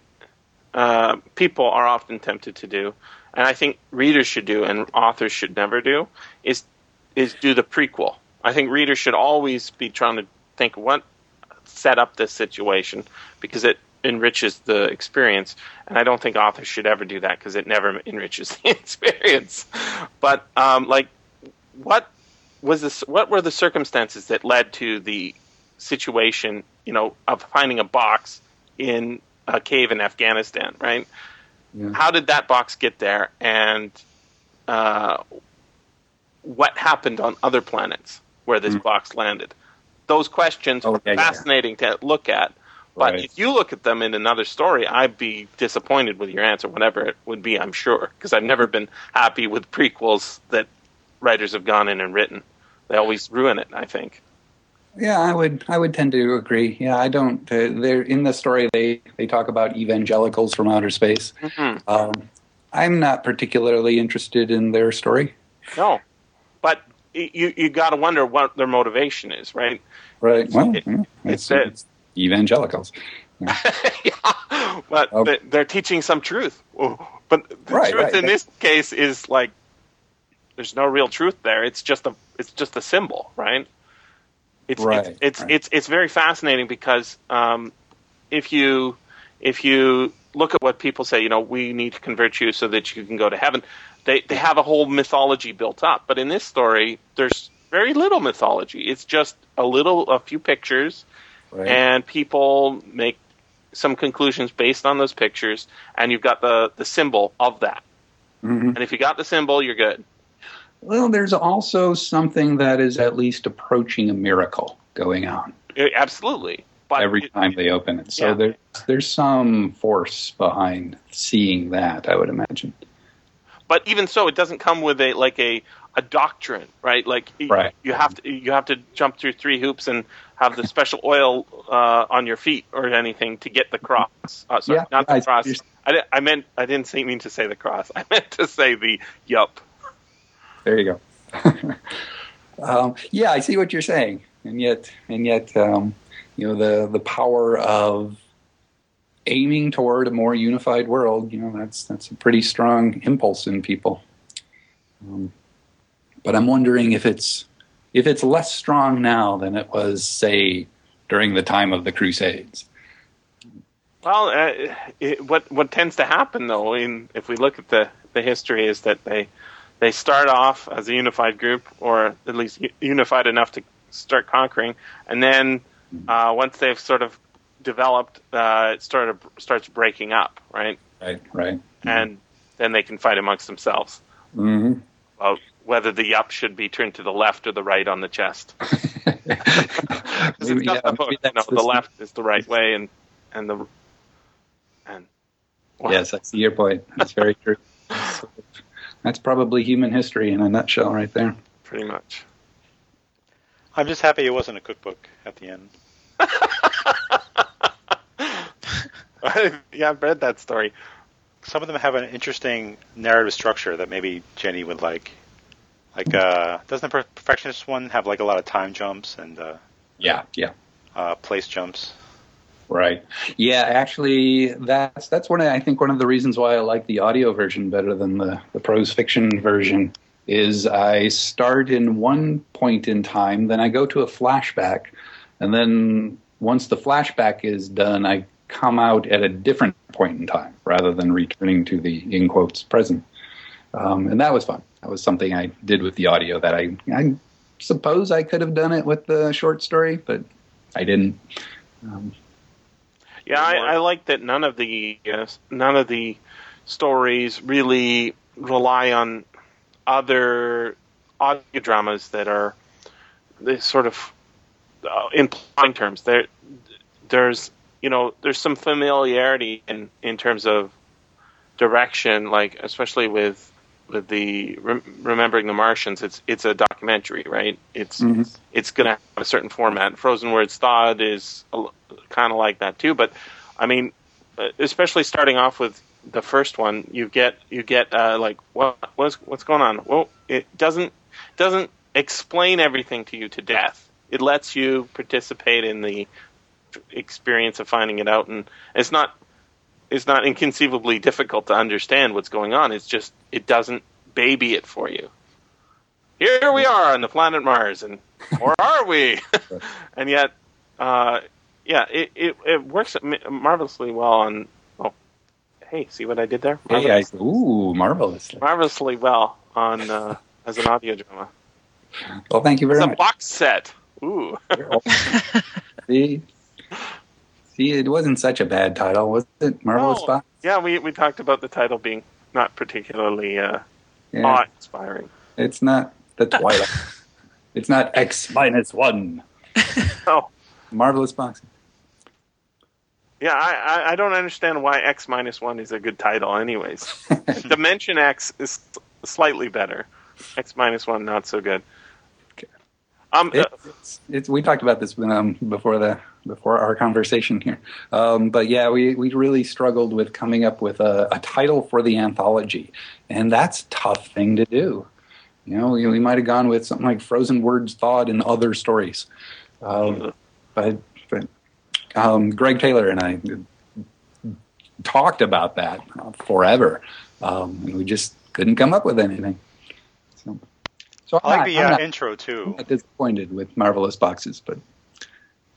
uh, people are often tempted to do and i think readers should do and authors should never do is is do the prequel. I think readers should always be trying to think what set up this situation because it enriches the experience. And i don't think authors should ever do that because it never enriches [LAUGHS] the experience. But um, like what was this what were the circumstances that led to the situation, you know, of finding a box in a cave in Afghanistan, right? Yeah. How did that box get there, and uh, what happened on other planets where this box landed? Those questions Mm. Oh, were yeah, yeah, yeah. fascinating to look at. But Right. if you look at them in another story, I'd be disappointed with your answer, whatever it would be. I'm sure because I've never been happy with prequels that writers have gone in and written. They always ruin it. I think. Yeah, I would I would tend to agree. Yeah, I don't. Uh, they're in the story. They they talk about evangelicals from outer space. hmm Um, I'm not particularly interested in their story. No, but you you got to wonder what their motivation is, right? Right. Well, It- yeah, it's it's, it's evangelicals. [LAUGHS] yeah, but Um, they- they're teaching some truth. Oh, But the Right, truth right. in this case is like there's no real truth there. It's just a it's just a symbol, right? It's Right, it's it's, right. it's it's very fascinating because um, if you if you look at what people say, you know, we need to convert you so that you can go to heaven. They they have a whole mythology built up, but in this story, there's very little mythology. It's just a little a few pictures Right. and people make some conclusions based on those pictures and you've got the the symbol of that Mhm. and if you got the symbol you're good Well, there's also something that is at least approaching a miracle going on absolutely but every it- time they open it. So Yeah. there's there's some force behind seeing that. I would imagine. but even so it doesn't come with a like a a doctrine, right? Like right. you have to you have to jump through three hoops and have the special oil uh, on your feet or anything to get the cross. Uh, sorry, Yeah, not the I- cross. I, I meant I didn't say, mean to say the cross. [LAUGHS] I meant to say the yup. There you go. [LAUGHS] um, yeah, I see what you're saying, and yet, and yet, um, you know, the the power of aiming toward a more unified world. You know, that's that's a pretty strong impulse in people. Um, but I'm wondering if it's if it's less strong now than it was, say, during the time of the Crusades. Well, uh, it, what what tends to happen though, in if we look at the, the history, is that they they start off as a unified group, or at least unified enough to start conquering, and then uh, once they've sort of developed, uh, it started starts breaking up, right? Right, right. And then they can fight amongst themselves hmm about whether the yup should be turned to the left or the right on the chest. [LAUGHS] [LAUGHS] Maybe- yeah, the know, the the- left is the right way, and and the and Yes, I see your point. That's very true. [LAUGHS] That's probably human history in a nutshell, right there. pretty much. I'm just happy it wasn't a cookbook at the end. [LAUGHS] yeah, I've read that story. Some of them have an interesting narrative structure that maybe Jenny would like. Like, uh, doesn't the Perfectionist one have like a lot of time jumps and uh, Yeah, yeah. uh, place jumps? Right. Yeah, actually, that's that's one. Of, I think one of the reasons why I like the audio version better than the the prose fiction version is I start in one point in time, then I go to a flashback, and then once the flashback is done, I come out at a different point in time rather than returning to the in quotes present. Um, and that was fun. That was something I did with the audio that I I suppose I could have done it with the short story, but I didn't. Um, Yeah, I, I like that none of the uh, none of the stories really rely on other audio dramas that are sort of uh, in terms. There, there's you know there's some familiarity in in terms of direction, like especially with with the rem- remembering the Martians. It's it's a documentary, right? It's Mhm. it's going to have a certain format. Frozen Words Thawed is kind of like that too. But I mean, uh, especially starting off with the first one, you get you get uh, like what what's what's going on? Well, it doesn't doesn't explain everything to you to death. It lets you participate in the experience of finding it out, and it's not it's not inconceivably difficult to understand what's going on. It's just it doesn't baby it for you. Here we are on the planet Mars, and or [LAUGHS] are we? [LAUGHS] and yet, uh, yeah, it, it it works marvelously well on. Oh, hey, see what I did there? Hey, I, ooh, marvelous. marvelously well on uh, [LAUGHS] as an audio drama. Well, thank you It's very a much. box set. Ooh. See, see, it wasn't such a bad title, was it? Marvelous Oh, Box. Yeah, we we talked about the title being not particularly uh, Yeah, awe-inspiring. it's not the [LAUGHS] Twilight. it's not X minus one. [LAUGHS] Oh, Marvelous Box. yeah, I, I I don't understand why X minus one is a good title. Anyways, [LAUGHS] Dimension X is slightly better. X minus one not so good. Um, uh, It's, it's, we talked about this um, before the before our conversation here, um, but yeah, we, we really struggled with coming up with a, a title for the anthology, and that's a tough thing to do. You know, we, we might have gone with something like Frozen Words Thawed and Other Stories, um, but but um, Gregg Taylor and I talked about that forever, um, and we just couldn't come up with anything. So, I like I'm the not- I'm uh, not- intro I'm too. not disappointed with marvelous boxes, but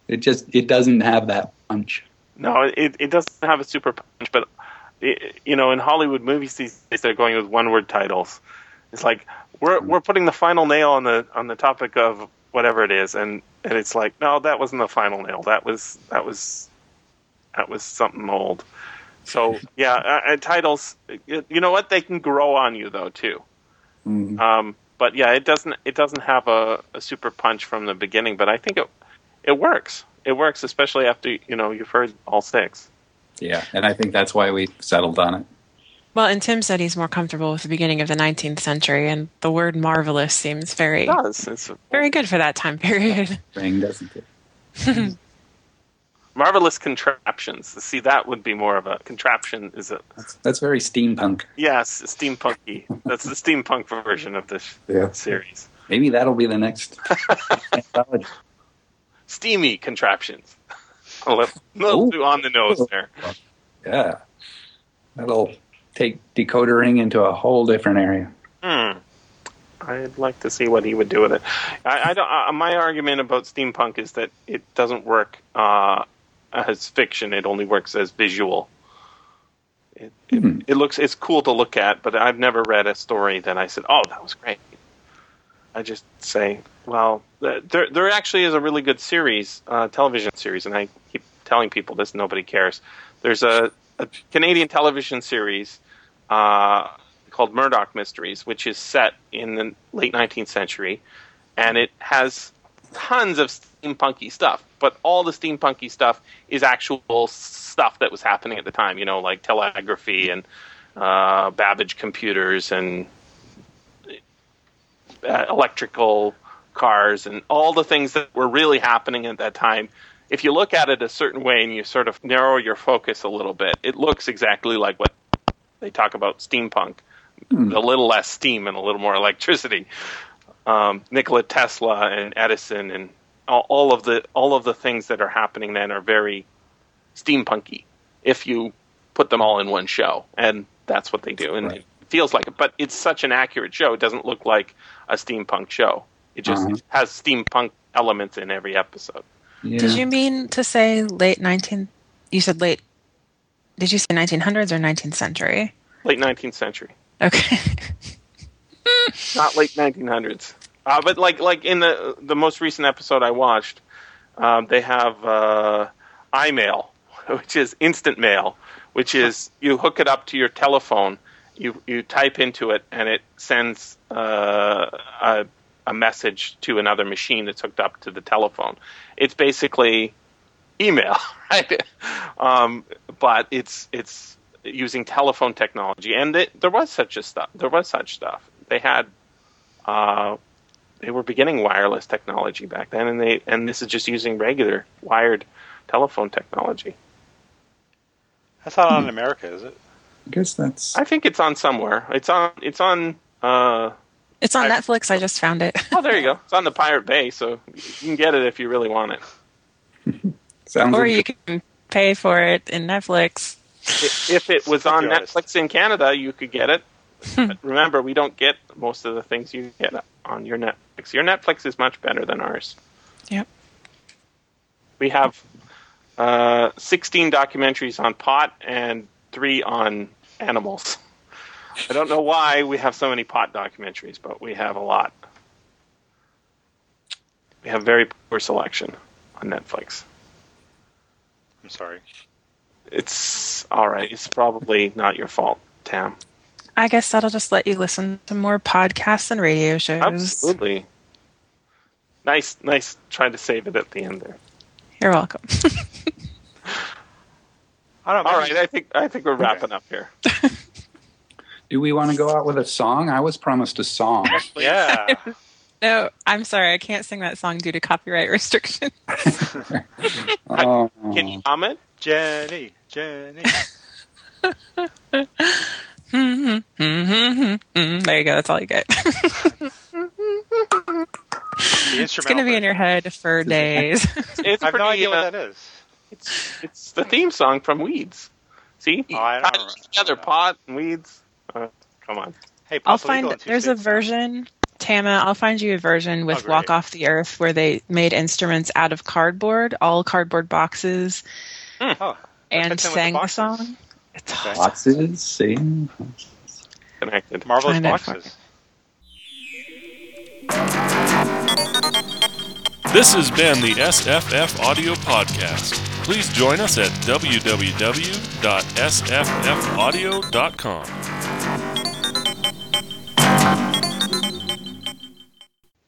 it just it doesn't have that punch. No, it it doesn't have a super punch, but it, you know, in Hollywood movies these days, they're going with one word titles. It's like we're we're putting the final nail on the on the topic of whatever it is, and and it's like no, that wasn't the final nail. That was that was that was something old. So yeah, [LAUGHS] uh, titles. You know what? They can grow on you though too. Mm. Um, but yeah, it doesn't it doesn't have a, a super punch from the beginning, but I think it it works. It works, especially after you know you've heard all six. Yeah, and I think that's why we settled on it. Well, and Tim said he's more comfortable with the beginning of the 19th century, and the word marvelous seems very, It does. It's very good for that time period. Ring, doesn't it? [LAUGHS] marvelous contraptions. See, that would be more of a contraption. Is it? That's very steampunk. yes, steampunky. That's the steampunk version of this Yeah. series. Maybe that'll be the next. [LAUGHS] Steamy contraptions. [LAUGHS] a little, little too on the nose there. Yeah. That'll take Decoder Ring into a whole different area. Hmm. I'd like to see what he would do with it. I, I don't. Uh, my argument about steampunk is that it doesn't work uh, as fiction. It only works as visual. It, Hmm. it, it looks. It's cool to look at, but I've never read a story that I said, "Oh, that was great." I just say, "Well, there there actually is a really good series, uh, television series," and I keep telling people this. Nobody cares. There's a, a Canadian television series. Uh, called Murdoch Mysteries, which is set in the late 19th century, and it has tons of steampunky stuff. But all the steampunky stuff is actual stuff that was happening at the time. You know, like telegraphy and uh, Babbage computers and uh, electrical cars and all the things that were really happening at that time. If you look at it a certain way and you sort of narrow your focus a little bit, it looks exactly like what they talk about steampunk a little less steam and a little more electricity. Um, Nikola Tesla and Edison and all, all of the all of the things that are happening then are very steampunky if you put them all in one show, and that's what they do, and it feels like it. But it's such an accurate show; it doesn't look like a steampunk show. It just Uh-huh. has steampunk elements in every episode. Yeah. Did you mean to say late 19th? You said late. Did you say 1900s or 19th century? Late 19th century. Okay. [LAUGHS] [LAUGHS] not late 1900s. Uh, but like like in the the most recent episode I watched, um, they have uh, iMail, [LAUGHS] which is instant mail, which is you hook it up to your telephone, you you type into it, and it sends uh, a a message to another machine that's hooked up to the telephone. It's basically email, [LAUGHS] right? Um, but it's it's using telephone technology, and it, there was such a stuff. There was such stuff. They had, uh, they were beginning wireless technology back then, and they and this is just using regular wired telephone technology. That's not on in America, is it? I guess that's. I think it's on somewhere. It's on. It's on. Uh, It's on I- Netflix. I just found it. oh, there you go. [LAUGHS] It's on the Pirate Bay, so you can get it if you really want it. [LAUGHS] Sounds or you can pay for it in Netflix. I- If it was on Netflix in Canada, you could get it. [LAUGHS] But remember, we don't get most of the things you get on your Netflix. Your Netflix is much better than ours. Yep. We have uh, 16 documentaries on pot and three on animals. [LAUGHS] I don't know why we have so many pot documentaries, but we have a lot. We have very poor selection on Netflix. I'm sorry. It's all right. It's probably not your fault, Tam. I guess that'll just let you listen to more podcasts and radio shows. Absolutely. Nice, nice. Trying to save it at the end there. You're welcome. I don't know. All maybe- right, I think I think we're wrapping up here. [LAUGHS] Do we want to go out with a song? I was promised a song. Yeah. [LAUGHS] no, I'm sorry. I can't sing that song due to copyright [LAUGHS] restrictions. oh, Can you hum it? Jenny, Jenny. Mm, there you go. That's all you get. It's going to be in your head for days. [LAUGHS] It's I have no idea uh, what that is. It's it's the theme song from Weeds. See, Oh, I don't- together pot and Weeds. Uh, come on. Hey, I'll find there's a version, Tama. I'll find you a version with Oh. Walk Off the Earth where they made instruments out of cardboard, all cardboard boxes, Oh, and fits in with sang the, boxes. song. It's Okay. boxes, see? Connected. Marvelous Find boxes. This has been the SFF Audio Podcast. Please join us at www.sffaudio.com.